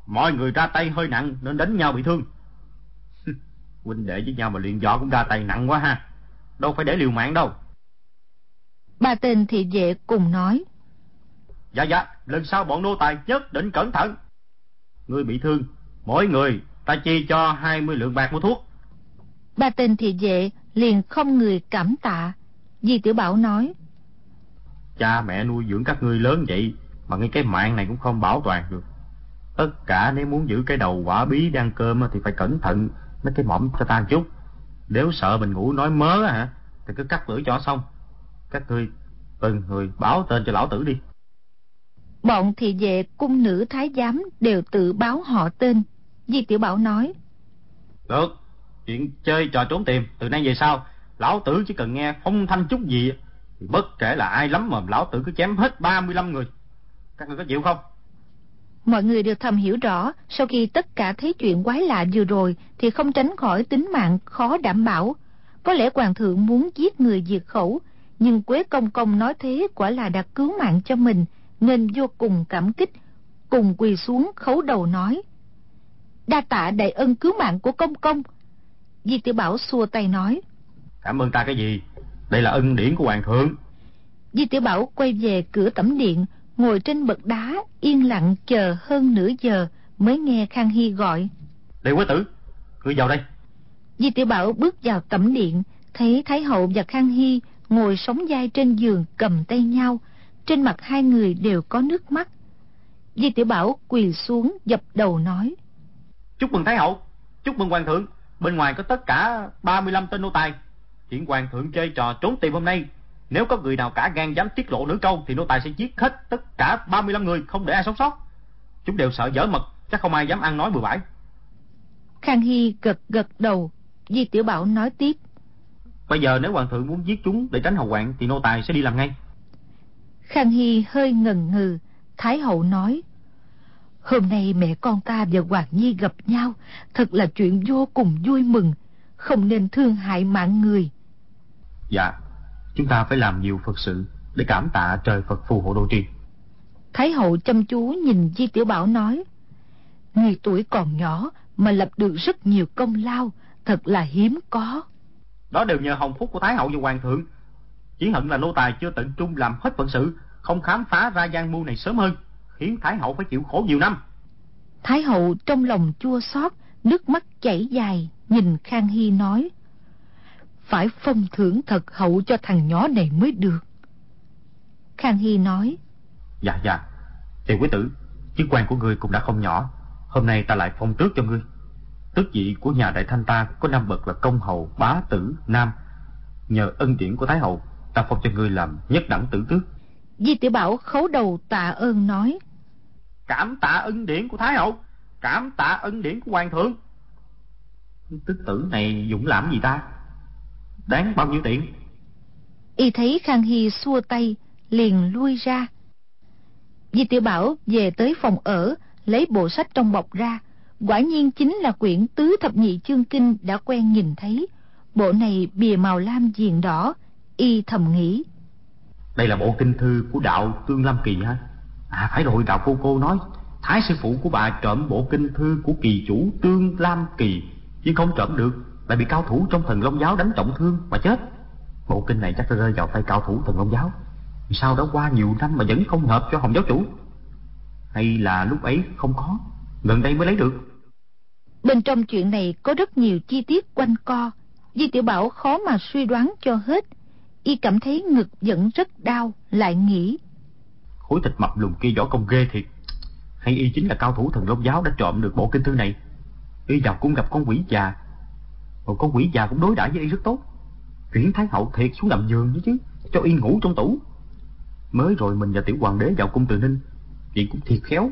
Speaker 3: mọi người ra tay hơi nặng nên đánh nhau bị thương. Huynh đệ với nhau mà luyện võ cũng ra tay nặng quá ha đâu phải để liều mạng đâu.
Speaker 5: Ba tên thị vệ cùng nói.
Speaker 3: Dạ dạ lần sau bọn nô tài nhất định cẩn thận. Người bị thương mỗi người ta chi cho hai mươi lượng bạc mua thuốc
Speaker 5: ba tên thị vệ liền không người cảm tạ di tiểu bảo nói
Speaker 3: cha mẹ nuôi dưỡng các ngươi lớn vậy mà ngay cái mạng này cũng không bảo toàn được tất cả nếu muốn giữ cái đầu quả bí đang cơm thì phải cẩn thận mấy cái mỏm cho ta chút. Nếu sợ mình ngủ nói mớ hả, thì cứ cắt lưỡi cho xong. Các ngươi từng người báo tên cho lão tử đi.
Speaker 5: Bọn thị vệ cung nữ thái giám đều tự báo họ tên. Di Tiểu Bảo nói.
Speaker 3: Được, chuyện chơi trò trốn tìm từ nay về sau, lão tử chỉ cần nghe phong thanh chút gì thì bất kể là ai lắm mà lão tử cứ chém hết 35 người. Các người có chịu không?
Speaker 5: Mọi người đều thầm hiểu rõ, sau khi tất cả thấy chuyện quái lạ vừa rồi thì không tránh khỏi tính mạng khó đảm bảo. Có lẽ hoàng thượng muốn giết người diệt khẩu, nhưng Quế Công Công nói thế quả là đã cứu mạng cho mình, nên vô cùng cảm kích, cùng quỳ xuống khấu đầu nói. Đa tạ đại ân cứu mạng của Công Công. Di Tiểu Bảo xua tay nói.
Speaker 3: Cảm ơn ta cái gì? Đây là ân điển của Hoàng thượng.
Speaker 5: Di Tiểu Bảo quay về cửa tẩm điện, ngồi trên bậc đá, yên lặng chờ hơn nửa giờ mới nghe Khang Hy gọi.
Speaker 3: Đệ quý tử, ngươi vào đây.
Speaker 5: Di Tiểu Bảo bước vào tẩm điện, thấy Thái Hậu và Khang Hy ngồi sóng vai trên giường cầm tay nhau, trên mặt hai người đều có nước mắt. Di Tiểu Bảo quỳ xuống dập đầu nói.
Speaker 3: Chúc mừng Thái Hậu, chúc mừng Hoàng thượng, bên ngoài có tất cả 35 tên nô tài. Chuyện Hoàng thượng chơi trò trốn tìm hôm nay, nếu có người nào cả gan dám tiết lộ nửa câu thì nô tài sẽ giết hết tất cả 35 người, không để ai sống sót. Chúng đều sợ dở mật, chắc không ai dám ăn nói bừa bãi.
Speaker 5: Khang Hy gật gật đầu, Di Tiểu Bảo nói tiếp.
Speaker 3: Bây giờ nếu hoàng thượng muốn giết chúng để tránh hậu hoạn thì nô tài sẽ đi làm ngay.
Speaker 5: Khang Hy hơi ngần ngừ, Thái hậu nói. Hôm nay mẹ con ta và Hoàng Nhi gặp nhau, thật là chuyện vô cùng vui mừng, không nên thương hại mạng người.
Speaker 3: Dạ, chúng ta phải làm nhiều Phật sự để cảm tạ trời Phật phù hộ đô tri.
Speaker 5: Thái hậu chăm chú nhìn Di Tiểu Bảo nói, Người tuổi còn nhỏ mà lập được rất nhiều công lao, thật là hiếm có.
Speaker 3: Đó đều nhờ hồng phúc của Thái hậu và Hoàng thượng. Chỉ hận là nô tài chưa tận trung làm hết phận sự, không khám phá ra gian mưu này sớm hơn, khiến Thái hậu phải chịu khổ nhiều năm.
Speaker 5: Thái hậu trong lòng chua xót, nước mắt chảy dài, nhìn Khang Hy nói. Phải phong thưởng thật hậu cho thằng nhỏ này mới được. Khang Hy nói.
Speaker 3: Dạ dạ, tiền quý tử, chức quan của ngươi cũng đã không nhỏ. Hôm nay ta lại phong tước cho ngươi. Tước vị của nhà đại thanh ta có năm bậc là công hầu, bá tử, nam. Nhờ ân điển của Thái hậu, ta phong cho ngươi làm nhất đẳng tử tước.
Speaker 5: Di tiểu Bảo khấu đầu tạ ơn nói.
Speaker 3: Cảm tạ ân điển của Thái hậu, cảm tạ ân điển của hoàng thượng. Tức tử này dũng làm gì ta? Đáng bao nhiêu tiền?
Speaker 5: Y thấy Khang Hy xua tay, liền lui ra. Di tiểu Bảo về tới phòng ở, lấy bộ sách trong bọc ra. Quả nhiên chính là quyển tứ thập nhị chương kinh đã quen nhìn thấy. Bộ này bìa màu lam diền đỏ, y thầm nghĩ.
Speaker 3: Đây là bộ kinh thư của đạo Tương Lam Kỳ hả? À phải rồi, đạo cô cô nói. Thái sư phụ của bà trộm bộ kinh thư của kỳ chủ Tương Lam Kỳ. Nhưng không trộm được Lại bị cao thủ trong thần Long Giáo đánh trọng thương mà chết. Bộ kinh này chắc rơi vào tay cao thủ thần Long Giáo. Sao đã qua nhiều năm mà vẫn không hợp cho Hồng Giáo chủ? Hay là lúc ấy không có? Gần đây mới lấy được.
Speaker 5: Bên trong chuyện này có rất nhiều chi tiết quanh co Di Tiểu Bảo khó mà suy đoán cho hết. Y cảm thấy ngực vẫn rất đau, Lại nghĩ.
Speaker 3: Khối thịt mập lùn kia võ công ghê thiệt. Hay y chính là cao thủ thần Long Giáo đã trộm được bộ kinh thư này. Y vào cung gặp con quỷ già. Một con quỷ già cũng đối đãi với y rất tốt. Chuyển Thái Hậu thiệt xuống nằm giường chứ chứ, Cho y ngủ trong tủ. Mới rồi mình và tiểu hoàng đế vào cung từ ninh. Chuyện cũng thiệt khéo.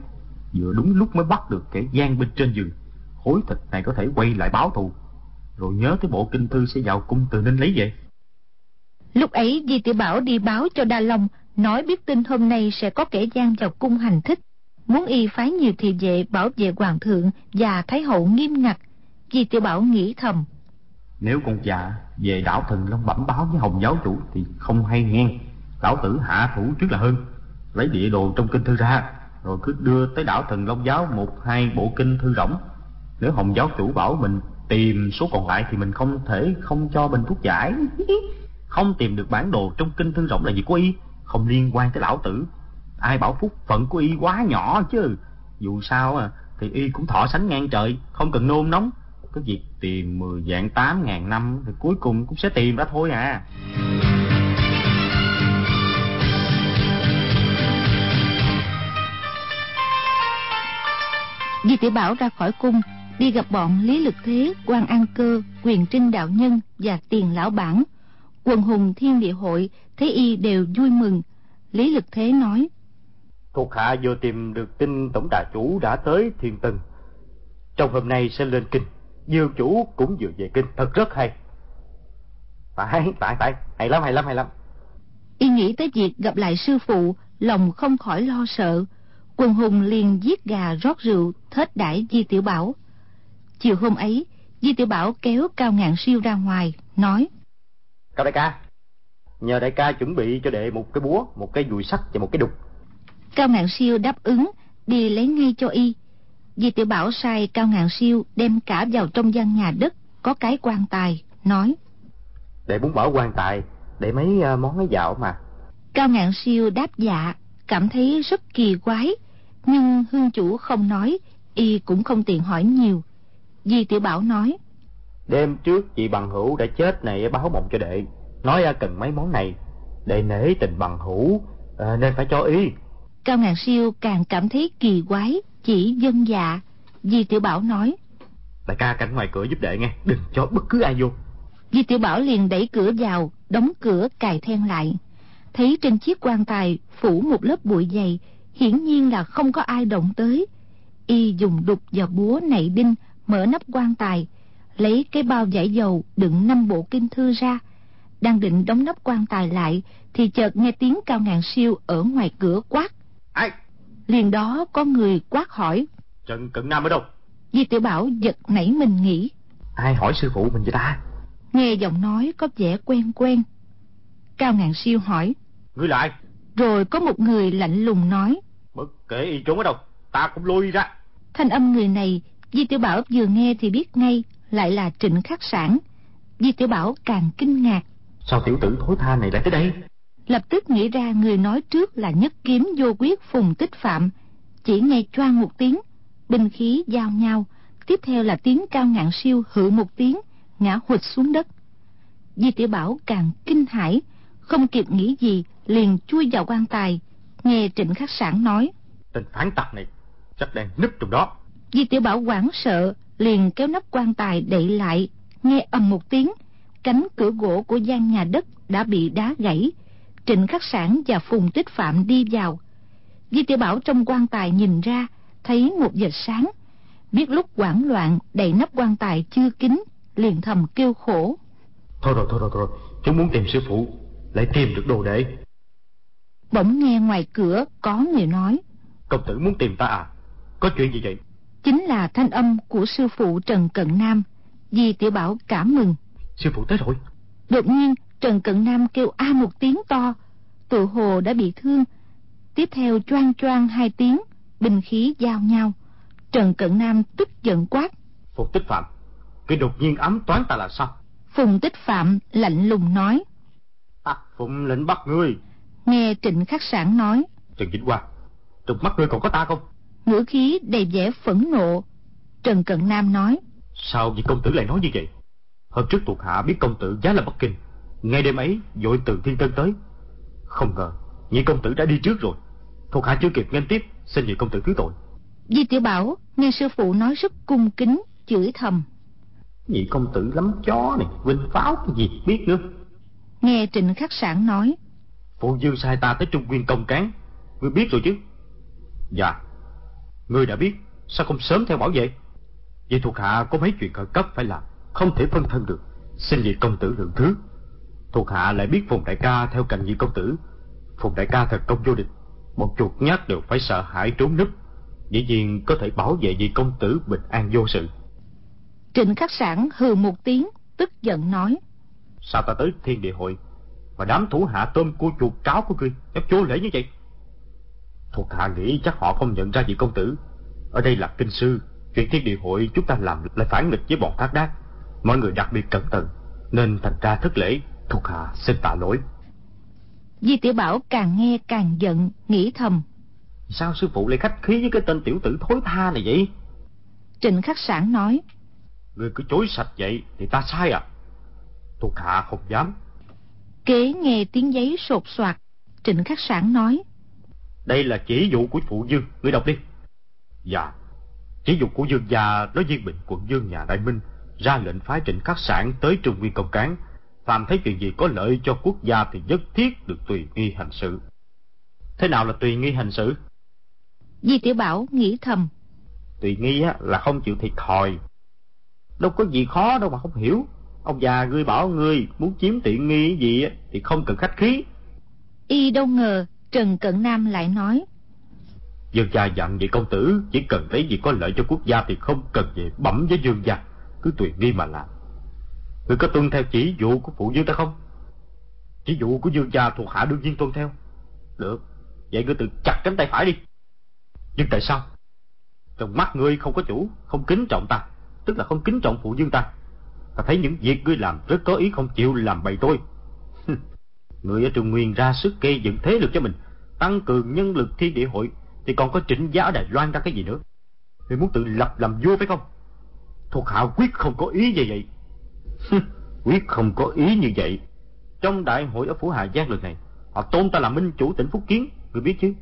Speaker 3: Vừa đúng lúc mới bắt được kẻ gian bên trên giường. Khối thịt này có thể quay lại báo thù. Rồi nhớ tới bộ kinh thư sẽ vào cung từ ninh lấy về.
Speaker 5: Lúc ấy, Di Tiểu Bảo đi báo cho Đa Long, Nói biết tin hôm nay sẽ có kẻ gian vào cung hành thích. Muốn y phái nhiều thị vệ bảo vệ hoàng thượng Và thái hậu nghiêm ngặt, Di Tiểu Bảo nghĩ thầm.
Speaker 3: Nếu con già về đảo thần Long bẩm báo với Hồng giáo chủ Thì không hay nghe. Lão tử hạ thủ trước là hơn. Lấy địa đồ trong kinh thư ra, Rồi cứ đưa tới đảo thần Long giáo Một hai bộ kinh thư rỗng. Nếu Hồng giáo chủ bảo mình tìm số còn lại Thì mình không thể không cho mình thuốc giải. Không tìm được bản đồ trong kinh thương rộng là gì của y, Không liên quan tới lão tử. Ai bảo phúc phận của y quá nhỏ chứ? Dù sao à Thì y cũng thọ sánh ngang trời, Không cần nôn nóng. Cái việc tìm 10 dạng 8 ngàn năm Thì cuối cùng cũng sẽ tìm ra thôi à.
Speaker 5: Di Tiểu Bảo ra khỏi cung, đi gặp bọn lý lực thế quan an cơ, quyền trinh đạo nhân và tiền lão bản quần hùng thiên địa hội thấy y đều vui mừng. Lý lực thế nói
Speaker 3: thuộc hạ vừa tìm được tin tổng đà chủ đã tới thiên tân. Trong hôm nay sẽ lên kinh dương chủ cũng vừa về kinh thật rất hay. Phải phải phải hay lắm hay lắm hay lắm.
Speaker 5: Y nghĩ tới việc gặp lại sư phụ lòng không khỏi lo sợ. Quần hùng liền giết gà rót rượu thết đãi di tiểu bảo. Chiều hôm ấy di tiểu bảo kéo cao ngạn siêu ra ngoài nói
Speaker 3: cao đại ca. Nhờ đại ca chuẩn bị cho đệ một cái búa một cái dùi sắt và một cái đục.
Speaker 5: Cao ngạn siêu đáp ứng đi lấy ngay cho y. Di tiểu bảo sai cao ngạn siêu đem cả vào trong gian nhà đất có cái quan tài nói.
Speaker 3: Để muốn bỏ quan tài để mấy ờ, món ấy dạo mà.
Speaker 5: Cao ngạn siêu đáp dạ cảm thấy rất kỳ quái. Nhưng hương chủ không nói y cũng không tiện hỏi nhiều. Di tiểu bảo nói
Speaker 3: đêm trước chị bằng hữu đã chết này báo mộng cho đệ. Nói cần mấy món này. Đệ nể tình bằng hữu à, nên phải cho y.
Speaker 5: Cao ngàn siêu càng cảm thấy kỳ quái chỉ dân dạ di tiểu bảo nói.
Speaker 3: Đại ca cạnh ngoài cửa giúp đệ nghe đừng cho bất cứ ai vô.
Speaker 5: Di tiểu bảo liền đẩy cửa vào đóng cửa cài then lại. Thấy trên chiếc quan tài phủ một lớp bụi dày hiển nhiên là không có ai động tới. Y dùng đục và búa nảy đinh mở nắp quan tài lấy cái bao giải dầu đựng năm bộ kinh thư ra. Đang định đóng nắp quan tài lại thì chợt nghe tiếng cao ngàn siêu ở ngoài cửa quát.
Speaker 3: Ai?
Speaker 5: Liền đó có người quát hỏi.
Speaker 3: Trần cận nam ở đâu?
Speaker 5: Di tiểu bảo giật nảy mình nghĩ.
Speaker 3: Ai hỏi sư phụ mình vậy ta?
Speaker 5: Nghe giọng nói có vẻ quen quen. Cao ngàn siêu hỏi.
Speaker 3: Ngươi lại
Speaker 5: rồi có một người lạnh lùng nói.
Speaker 3: Bất kể y trốn ở đâu ta cũng lôi ra.
Speaker 5: Thanh âm người này di tiểu bảo vừa nghe thì biết ngay lại là trịnh khắc sản. Di tiểu bảo càng kinh ngạc.
Speaker 3: Sao tiểu tử thối tha này lại tới đây?
Speaker 5: Lập tức nghĩ ra người nói trước là nhất kiếm vô quyết phùng tích phạm. Chỉ nghe choang một tiếng binh khí giao nhau. Tiếp theo là tiếng cao ngạn siêu hự một tiếng ngã hụt xuống đất. Di tiểu bảo càng kinh hãi không kịp nghĩ gì liền chui vào quan tài nghe trịnh khắc sản nói.
Speaker 3: Tên phản tặc này chắc đang núp trong đó.
Speaker 5: Di tiểu bảo hoảng sợ liền kéo nắp quan tài đậy lại nghe ầm một tiếng cánh cửa gỗ của gian nhà đất đã bị đá gãy trịnh khắc sản và phùng tích phạm đi vào. Di tiểu bảo trong quan tài nhìn ra thấy một vệt sáng. Biết lúc hoảng loạn đậy nắp quan tài chưa kín liền thầm kêu khổ.
Speaker 3: Thôi rồi thôi rồi thôi chúng muốn tìm sư phụ lại tìm được đồ đệ.
Speaker 5: Bỗng nghe ngoài cửa có người nói
Speaker 3: công tử muốn tìm ta à? Có chuyện gì vậy
Speaker 5: chính là thanh âm của sư phụ trần cận nam. Di tiểu bảo cảm mừng.
Speaker 3: Sư phụ tới rồi.
Speaker 5: Đột nhiên trần cận nam kêu a một tiếng to. Tự hồ đã bị thương. Tiếp theo choang choang hai tiếng binh khí giao nhau. Trần cận nam tức giận quát.
Speaker 3: Phùng tích phạm cái đột nhiên ấm toán ta là sao?
Speaker 5: Phùng tích phạm lạnh lùng nói.
Speaker 3: Ta phụng lệnh bắt ngươi.
Speaker 5: Nghe trịnh khắc sản nói.
Speaker 3: Trần vĩnh hoa trong mắt ngươi còn có ta không
Speaker 5: ngữ khí đầy vẻ phẫn nộ. Trần cận nam nói
Speaker 3: sao vị công tử lại nói như vậy? Hôm trước thuộc hạ biết công tử giá là bắc kinh. Ngay đêm ấy vội từ thiên tân tới. Không ngờ nhị công tử đã đi trước rồi. Thuộc hạ chưa kịp nghênh tiếp xin nhị công tử thứ tội.
Speaker 5: Di tiểu bảo nghe sư phụ nói rất cung kính chửi thầm.
Speaker 3: Nhị công tử lắm chó này vinh pháo cái gì biết nữa?
Speaker 5: Nghe trịnh khắc sản nói
Speaker 3: phụ dương sai ta tới trung nguyên công cán. Ngươi biết rồi chứ? Dạ ngươi đã biết sao không sớm theo bảo vệ? Vậy thuộc hạ có mấy chuyện khẩn cấp phải làm không thể phân thân được. Xin vị công tử lượng thứ. Thuộc hạ lại biết phùng đại ca theo cạnh vị công tử. Phùng đại ca thật công vô địch. Một chuột nhát đều phải sợ hãi trốn núp. Dĩ nhiên có thể bảo vệ vị công tử bình an vô sự.
Speaker 5: Trịnh khắc sản hừ một tiếng tức giận nói.
Speaker 3: Sao ta tới thiên địa hội mà đám thủ hạ tôm cua chuột cáo của ngươi dám vô lễ như vậy thuộc hạ nghĩ chắc họ không nhận ra vị công tử. Ở đây là kinh sư chuyện thiên địa hội chúng ta làm lại phản nghịch với bọn thác đác. Mọi người đặc biệt cẩn thận nên thành ra thất lễ. Thuộc hạ xin tạ lỗi.
Speaker 5: Di tiểu bảo càng nghe càng giận nghĩ thầm.
Speaker 3: Sao sư phụ lại khách khí với cái tên tiểu tử thối tha này vậy?
Speaker 5: Trịnh khắc sản nói.
Speaker 3: Người cứ chối sạch vậy thì ta sai à thuộc hạ không dám.
Speaker 5: Kế nghe tiếng giấy sột soạt trịnh khắc sản nói
Speaker 3: đây là chỉ dụ của phụ dương ngươi đọc đi dạ Chỉ dục của dương gia đối viên bình quận dương nhà Đại Minh ra lệnh phái trịnh khắc sản tới Trung Nguyên công cán. Phàm thấy chuyện gì có lợi cho quốc gia thì nhất thiết được tùy nghi hành sự. Thế nào là tùy nghi hành xử?
Speaker 5: Di Tiểu Bảo nghĩ thầm.
Speaker 3: Tùy nghi á, là không chịu thiệt thòi. Đâu có gì khó đâu mà không hiểu. Ông già ngươi bảo ngươi muốn chiếm tiện nghi gì á, thì không cần khách khí.
Speaker 5: Y đâu ngờ Trần Cận Nam lại nói.
Speaker 3: Dương gia dặn vậy công tử chỉ cần thấy gì có lợi cho quốc gia thì không cần gì bẩm với dương gia, cứ tùy nghi mà làm. Ngươi có tuân theo chỉ dụ của phụ dương ta không? Chỉ dụ của dương gia thuộc hạ đương nhiên tuân theo. Được, vậy ngươi tự chặt cánh tay phải đi. Nhưng tại sao? Trong mắt ngươi không có chủ, không kính trọng ta, tức là không kính trọng phụ dương ta. Ta thấy những việc ngươi làm rất có ý không chịu làm bày tôi ngươi ở Trung Nguyên ra sức gây dựng thế lực cho mình, tăng cường nhân lực thiên địa hội thì còn có trịnh giá ở Đài Loan ra cái gì nữa? Ngươi muốn tự lập làm vua phải không? Thuộc hạ quyết không có ý như vậy. Quyết không có ý như vậy. Trong đại hội ở Phủ Hà Giang lần này Họ tôn ta là minh chủ tỉnh Phúc Kiến Ngươi biết chứ?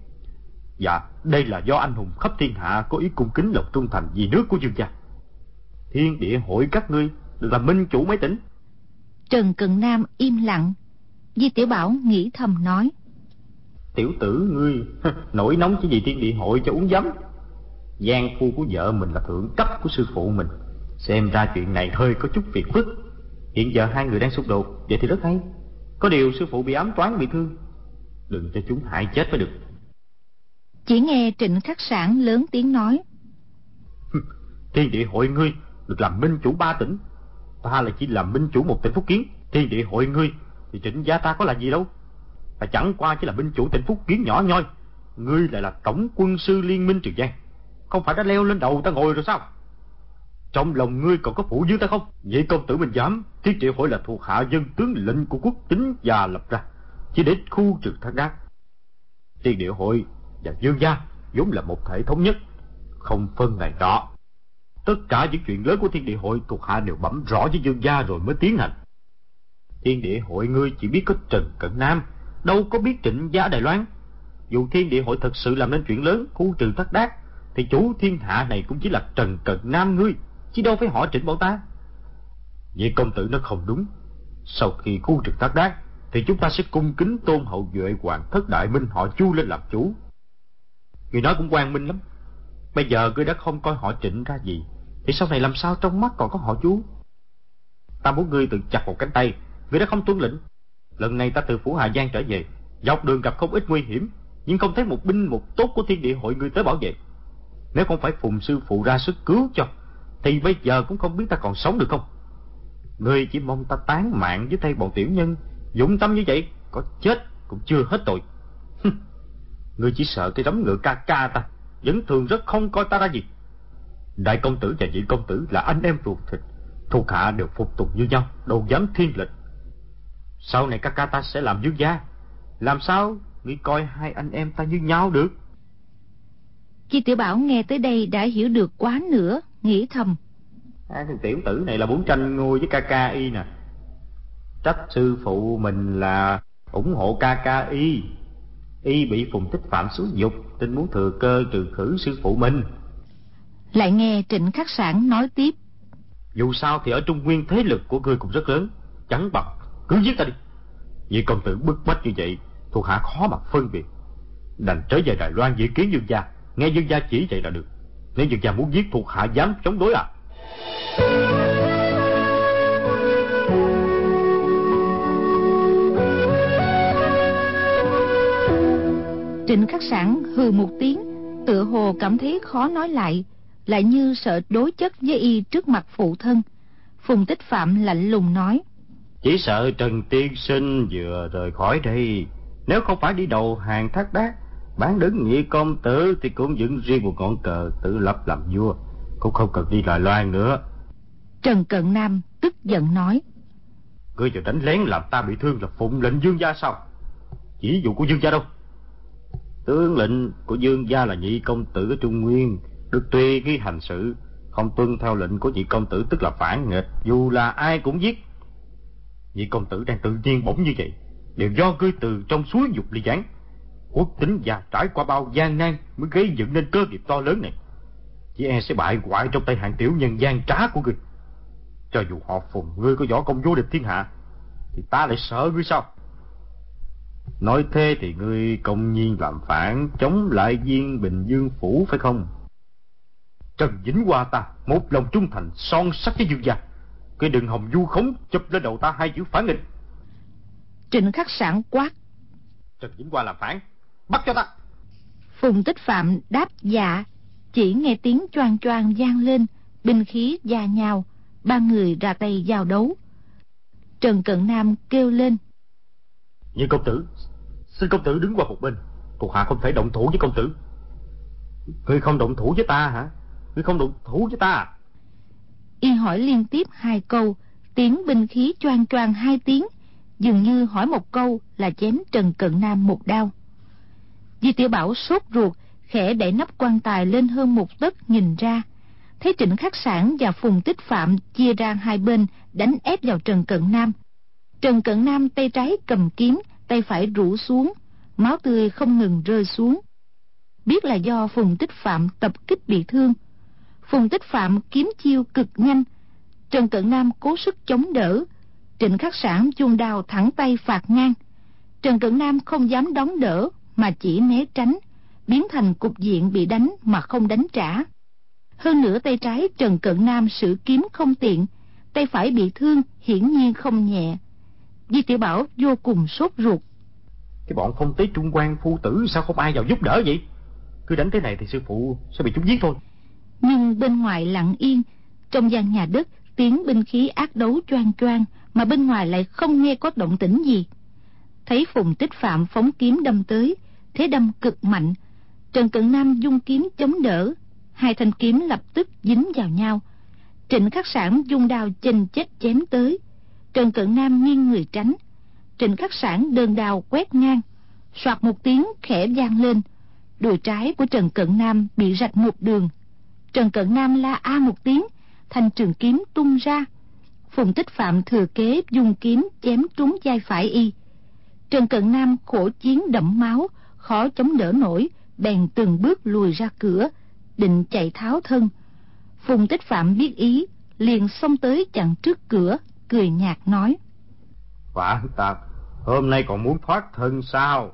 Speaker 3: Dạ đây là do anh hùng khắp thiên hạ Có ý cung kính lòng trung thành vì nước của dương gia. Thiên địa hội các ngươi Được làm minh chủ mấy tỉnh?
Speaker 5: Trần Cận Nam im lặng Di Tiểu Bảo nghĩ thầm nói.
Speaker 3: Tiểu tử ngươi Nổi nóng cái gì thiên địa hội cho uống giấm. Giang phu của vợ mình là thượng cấp của sư phụ mình. Xem ra chuyện này hơi có chút phiền phức. Hiện giờ hai người đang xung đột Vậy thì rất hay. Có điều sư phụ bị ám toán bị thương. Đừng cho chúng hại chết mới được.
Speaker 5: Chỉ nghe trịnh khắc sản lớn tiếng nói.
Speaker 3: Thiên địa hội ngươi Được làm minh chủ ba tỉnh. Ta là chỉ làm minh chủ một tỉnh Phúc Kiến. Thiên địa hội ngươi thì trịnh gia ta có là gì đâu? Ta chẳng qua chỉ là binh chủ tỉnh Phúc Kiến nhỏ nhoi. Ngươi lại là tổng quân sư liên minh Trường Giang. Không phải đã leo lên đầu ta ngồi rồi sao? Trong lòng ngươi còn có phụ dưới ta không? Vậy công tử mình dám Thiết triệu hội là thuộc hạ dân tướng lệnh của quốc tính già lập ra, Chỉ để khu trừ thác đác Tiên địa hội và dương gia vốn là một thể thống nhất. Không phân ngày đó Tất cả những chuyện lớn của thiên địa hội thuộc hạ đều bẩm rõ với dương gia rồi mới tiến hành. Thiên địa hội ngươi chỉ biết có Trần Cận Nam đâu có biết trịnh giá Đài Loan. Dù thiên địa hội thật sự làm nên chuyện lớn, khu trừ thất đát, thì chủ thiên hạ này cũng chỉ là trần cận nam ngươi, chứ đâu phải họ trịnh bọn ta. Vậy công tử nó không đúng. Sau khi khu trừ thất đát, thì chúng ta sẽ cung kính tôn hậu duệ hoàng thất đại minh họ chu lên làm chủ. Người nói cũng quang minh lắm. Bây giờ ngươi đã không coi họ trịnh ra gì, thì sau này làm sao trong mắt còn có họ chú? Ta muốn ngươi tự chặt một cánh tay, ngươi đã không tuân lệnh, Lần này ta từ Phủ Hà Giang trở về, dọc đường gặp không ít nguy hiểm, nhưng không thấy một binh một tốt của thiên địa hội người tới bảo vệ. Nếu không phải phùng sư phụ ra sức cứu cho, thì bây giờ cũng không biết ta còn sống được không. Ngươi chỉ mong ta tán mạng với tay bọn tiểu nhân, dũng tâm như vậy, có chết cũng chưa hết tội. ngươi chỉ sợ cái đấm ngựa ca ca ta, vẫn thường rất không coi ta ra gì. Đại công tử và nhị công tử là anh em ruột thịt, thuộc hạ đều phục tùng như nhau, đâu dám thiên lệch? Sau này các ca ta sẽ làm dương gia Làm sao nghĩ coi hai anh em ta như nhau được?
Speaker 5: Chi tiểu bảo nghe tới đây đã hiểu được quá nữa Nghĩ thầm.
Speaker 3: Hai thằng tiểu tử này là muốn tranh ngôi với ca ca y nè. Trách sư phụ mình là ủng hộ ca ca y Y bị phùng tích phạm xúi dục Tin muốn thừa cơ trừ khử sư phụ mình.
Speaker 5: Lại nghe Trịnh Khắc Sản nói tiếp.
Speaker 3: Dù sao thì ở Trung Nguyên thế lực của ngươi cũng rất lớn Chẳng bằng cứ giết ta đi. Vì công tử bức bách như vậy, Thuộc hạ khó mà phân biệt. Đành trở về Đài Loan dự kiến dương gia. Nghe dương gia chỉ vậy là được. Nếu dương gia muốn giết thuộc hạ, dám chống đối à?
Speaker 5: Trịnh khắc sản hừ một tiếng, Tựa hồ cảm thấy khó nói lại Lại như sợ đối chất với y trước mặt phụ thân. Phùng tích phạm lạnh lùng nói
Speaker 3: chỉ sợ Trần Tiên Sinh vừa rời khỏi đây. Nếu không phải đi đầu hàng thác đát Bán đứng nhị công tử Thì cũng dựng riêng một ngọn cờ tự lập làm vua. Cũng không cần đi Đài Loan nữa.
Speaker 5: Trần Cận Nam tức giận nói.
Speaker 3: Ngươi vừa đánh lén làm ta bị thương là phụng lệnh dương gia sao? Chỉ dụ của dương gia đâu? Tướng lệnh của dương gia là nhị công tử ở Trung Nguyên Được tùy ghi hành sự Không tuân theo lệnh của nhị công tử tức là phản nghịch. Dù là ai cũng giết Vị công tử đang tự nhiên bỗng như vậy, Đều do ngươi từ trong suối dục ly gián. Quốc tính già trải qua bao gian nan Mới gây dựng nên cơ nghiệp to lớn này. Chỉ e sẽ bại hoại trong tay hạng tiểu nhân gian trá của ngươi. Cho dù họ phùng ngươi có võ công vô địch thiên hạ, Thì ta lại sợ ngươi sao? Nói thế thì ngươi công nhiên làm phản, Chống lại viên Bình Dương Phủ phải không? Trần Vĩnh Hoa ta, Một lòng trung thành, son sắc với dương gia. Cái đừng hồng du khống chụp lên đầu ta hai chữ phản nghịch.
Speaker 5: Trịnh khắc sản quát.
Speaker 3: Trần Vĩnh Hoa làm phản. Bắt cho ta.
Speaker 5: Phùng Tích Phạm đáp dạ. Chỉ nghe tiếng choang choang vang lên Binh khí già nhào Ba người ra tay giao đấu. Trần Cận Nam kêu lên.
Speaker 3: Như công tử Xin công tử đứng qua một bên. Thuộc hạ không thể động thủ với công tử. Ngươi không động thủ với ta hả? Ngươi không động thủ với ta à
Speaker 5: Y hỏi liên tiếp hai câu, Tiếng binh khí choang choang hai tiếng, Dường như hỏi một câu là chém Trần Cận Nam một đao. Di tiểu Bảo sốt ruột, Khẽ đẩy nắp quan tài lên hơn một tấc nhìn ra. Thấy Trịnh Khắc Sản và Phùng Tích Phạm Chia ra hai bên, Đánh ép vào Trần Cận Nam. Trần Cận Nam tay trái cầm kiếm, Tay phải rủ xuống, Máu tươi không ngừng rơi xuống. Biết là do Phùng Tích Phạm tập kích bị thương Phùng Tích Phạm kiếm chiêu cực nhanh. Trần Cận Nam cố sức chống đỡ. Trịnh Khắc Sản chuông đao thẳng tay phạt ngang. Trần Cận Nam không dám đón đỡ Mà chỉ né tránh. Biến thành cục diện bị đánh mà không đánh trả. Hơn nữa tay trái Trần Cận Nam sử kiếm không tiện. Tay phải bị thương, hiển nhiên không nhẹ. Di Tiểu Bảo vô cùng sốt ruột.
Speaker 3: Cái bọn không tế trung quan phu tử Sao không ai vào giúp đỡ vậy? Cứ đánh thế này thì sư phụ sẽ bị chúng giết thôi.
Speaker 5: Nhưng bên ngoài lặng yên, Trong gian nhà đất, tiếng binh khí ác đấu choang choang mà bên ngoài lại không nghe có động tĩnh gì. Thấy phùng tích phạm phóng kiếm đâm tới, thế đâm cực mạnh. Trần cận nam dung kiếm chống đỡ, hai thanh kiếm lập tức dính vào nhau. Trịnh khắc sản dung đao chênh chết chém tới. Trần cận nam nghiêng người tránh. Trịnh khắc sản đơn đao quét ngang, soạt một tiếng khẽ vang lên. Đùi trái của trần cận nam bị rạch một đường trần cận nam la a một tiếng, thanh trường kiếm tung ra. Phùng tích phạm thừa kế dùng kiếm chém trúng vai phải y. Trần cận nam khổ chiến đẫm máu, khó chống đỡ nổi, bèn từng bước lùi ra cửa, định chạy tháo thân. Phùng tích phạm biết ý, liền xông tới chặn trước cửa, cười nhạt nói.
Speaker 3: Phản tặc hôm nay còn muốn thoát thân sao?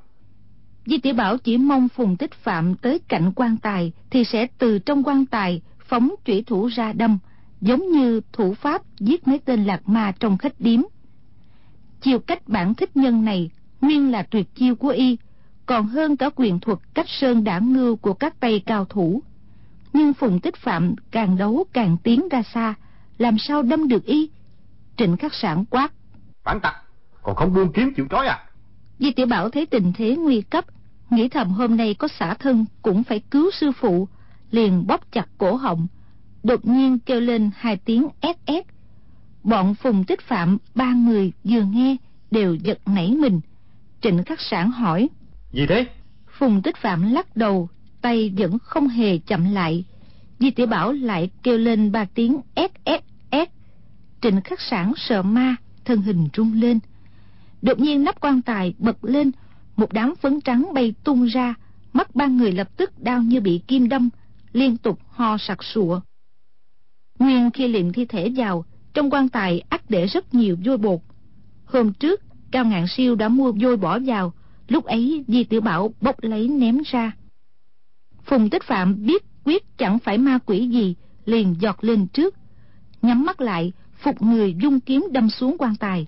Speaker 5: Di tiểu bảo chỉ mong phùng tích phạm tới cạnh quan tài thì sẽ từ trong quan tài phóng chủy thủ ra đâm giống như thủ pháp giết mấy tên lạc ma trong khách điếm. Chiêu cách bản thích nhân này nguyên là tuyệt chiêu của y còn hơn cả quyền thuật cách sơn đả ngưu của các tay cao thủ. Nhưng phùng tích phạm càng đấu càng tiến ra xa làm sao đâm được y? Trịnh khắc sản quát.
Speaker 3: Phản tặc còn không buông kiếm chịu trói à?
Speaker 5: Di tiểu bảo thấy tình thế nguy cấp nghĩ thầm hôm nay có xả thân cũng phải cứu sư phụ liền bóp chặt cổ họng đột nhiên kêu lên hai tiếng ét ét bọn phùng tích phạm ba người vừa nghe đều giật nảy mình. Trịnh khắc sản hỏi
Speaker 3: gì thế?
Speaker 5: Phùng tích phạm lắc đầu tay vẫn không hề chậm lại. Di tiểu bảo lại kêu lên ba tiếng ét ét ét trịnh khắc sản sợ ma thân hình rung lên. Đột nhiên nắp quan tài bật lên một đám phấn trắng bay tung ra mắt ba người lập tức đau như bị kim đâm liên tục ho sặc sụa Nguyên khi liệm thi thể vào, trong quan tài ắt để rất nhiều vôi bột. Hôm trước, Cao Ngạn Siêu đã mua vôi bỏ vào, lúc ấy Di Tiểu Bảo bốc lấy ném ra. Phùng Tích Phạm biết quyết chẳng phải ma quỷ gì, liền giọt lên trước. Nhắm mắt lại, phục người dung kiếm đâm xuống quan tài.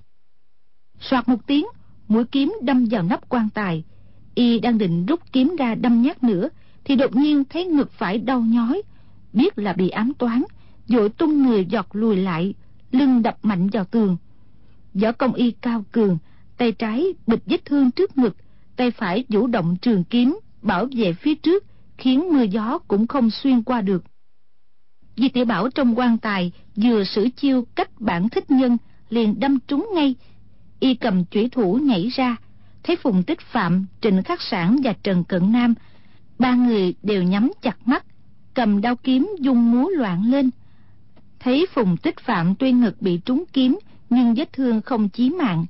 Speaker 5: Soạt một tiếng, mũi kiếm đâm vào nắp quan tài. Y đang định rút kiếm ra đâm nhát nữa, thì đột nhiên thấy ngực phải đau nhói, biết là bị ám toán, vội tung người giọt lùi lại lưng đập mạnh vào tường. Võ công y cao cường tay trái bịch vết thương trước ngực tay phải vũ động trường kiếm bảo vệ phía trước khiến mưa gió cũng không xuyên qua được. Di tiểu bảo trong quan tài vừa sử chiêu cách bản thích nhân liền đâm trúng ngay y cầm chủy thủ nhảy ra. Thấy phùng tích phạm trịnh khắc sản và trần cận nam ba người đều nhắm chặt mắt cầm đao kiếm dung múa loạn lên. Thấy phùng tích phạm tuy ngực bị trúng kiếm nhưng vết thương không chí mạng.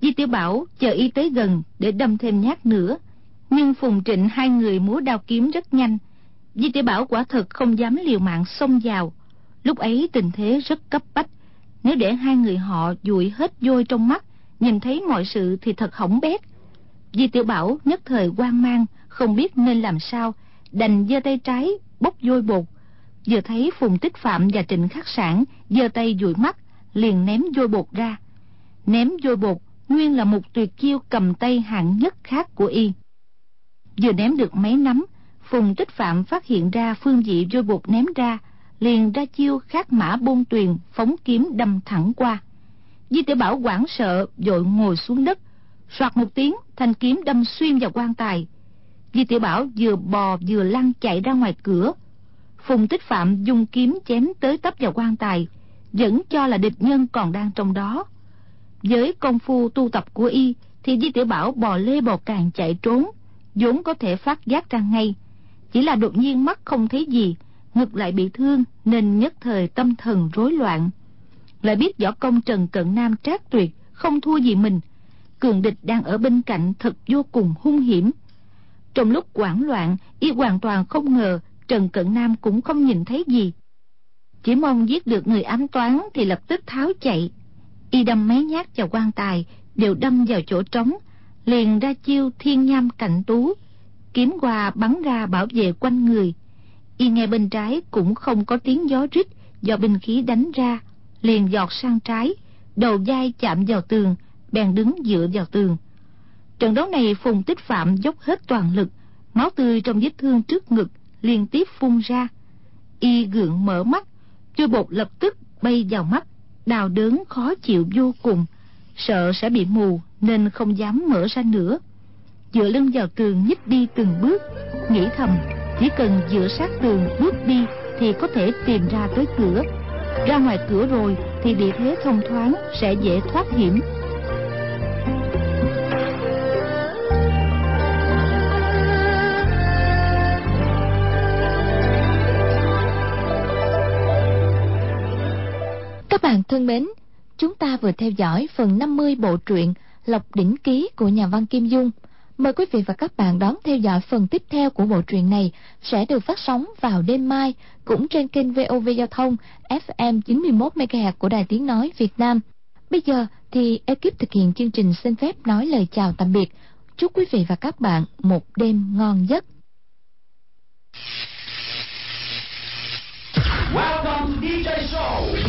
Speaker 5: Di tiểu bảo chờ y tới gần để đâm thêm nhát nữa. Nhưng phùng trịnh hai người múa đao kiếm rất nhanh. Di tiểu Bảo quả thật không dám liều mạng xông vào. Lúc ấy tình thế rất cấp bách. Nếu để hai người họ dụi hết vôi trong mắt, nhìn thấy mọi sự thì thật hỏng bét. Di tiểu Bảo nhất thời hoang mang, không biết nên làm sao, đành giơ tay trái bốc vôi bột. Vừa thấy Phùng Tích Phạm và Trịnh Khắc Sản giơ tay dụi mắt, liền ném vôi bột ra. Ném vôi bột nguyên là một tuyệt chiêu cầm tay hạng nhất khác của y. Vừa ném được mấy nắm, Phùng Tích Phạm phát hiện ra phương vị vôi bột ném ra, liền ra chiêu khác mã bôn tuyền phóng kiếm đâm thẳng qua. Di tiểu Bảo hoảng sợ, dội ngồi xuống đất, soạt một tiếng, thanh kiếm đâm xuyên vào quan tài. Di tiểu Bảo vừa bò vừa lăn chạy ra ngoài cửa. Phùng Tích Phạm dùng kiếm chém tới tấp vào quan tài, vẫn cho là địch nhân còn đang trong đó. Với công phu tu tập của y, thì Di tiểu Bảo bò lê bò càng chạy trốn, vốn có thể phát giác ra ngay. Chỉ là đột nhiên mắt không thấy gì, ngực lại bị thương nên nhất thời tâm thần rối loạn. Lại biết võ công Trần Cận Nam trác tuyệt, không thua gì mình. Cường địch đang ở bên cạnh thật vô cùng hung hiểm. Trong lúc hoảng loạn, y hoàn toàn không ngờ Trần Cận Nam cũng không nhìn thấy gì. Chỉ mong giết được người ám toán thì lập tức tháo chạy. Y đâm mấy nhát vào quan tài, đều đâm vào chỗ trống, liền ra chiêu thiên nham cạnh tú, kiếm qua bắn ra bảo vệ quanh người. Y nghe bên trái cũng không có tiếng gió rít do binh khí đánh ra, liền giọt sang trái, đầu vai chạm vào tường, bèn đứng dựa vào tường. Trận đấu này Phùng Tích Phạm dốc hết toàn lực, máu tươi trong vết thương trước ngực liên tiếp phun ra. Y gượng mở mắt, chui bột lập tức bay vào mắt, đào đớn khó chịu vô cùng, sợ sẽ bị mù nên không dám mở ra nữa. Dựa lưng vào tường nhích đi từng bước, nghĩ thầm chỉ cần dựa sát tường bước đi thì có thể tìm ra tới cửa. Ra ngoài cửa rồi thì địa thế thông thoáng sẽ dễ thoát hiểm.
Speaker 1: Các bạn thân mến, chúng ta vừa theo dõi phần 50 bộ truyện Lộc Đỉnh Ký của nhà văn Kim Dung. Mời quý vị và các bạn đón theo dõi phần tiếp theo của bộ truyện này sẽ được phát sóng vào đêm mai, cũng trên kênh VOV Giao thông FM 91MHz của Đài Tiếng Nói Việt Nam. Bây giờ thì ekip thực hiện chương trình xin phép nói lời chào tạm biệt. Chúc quý vị và các bạn một đêm ngon giấc. Welcome to DJ Show.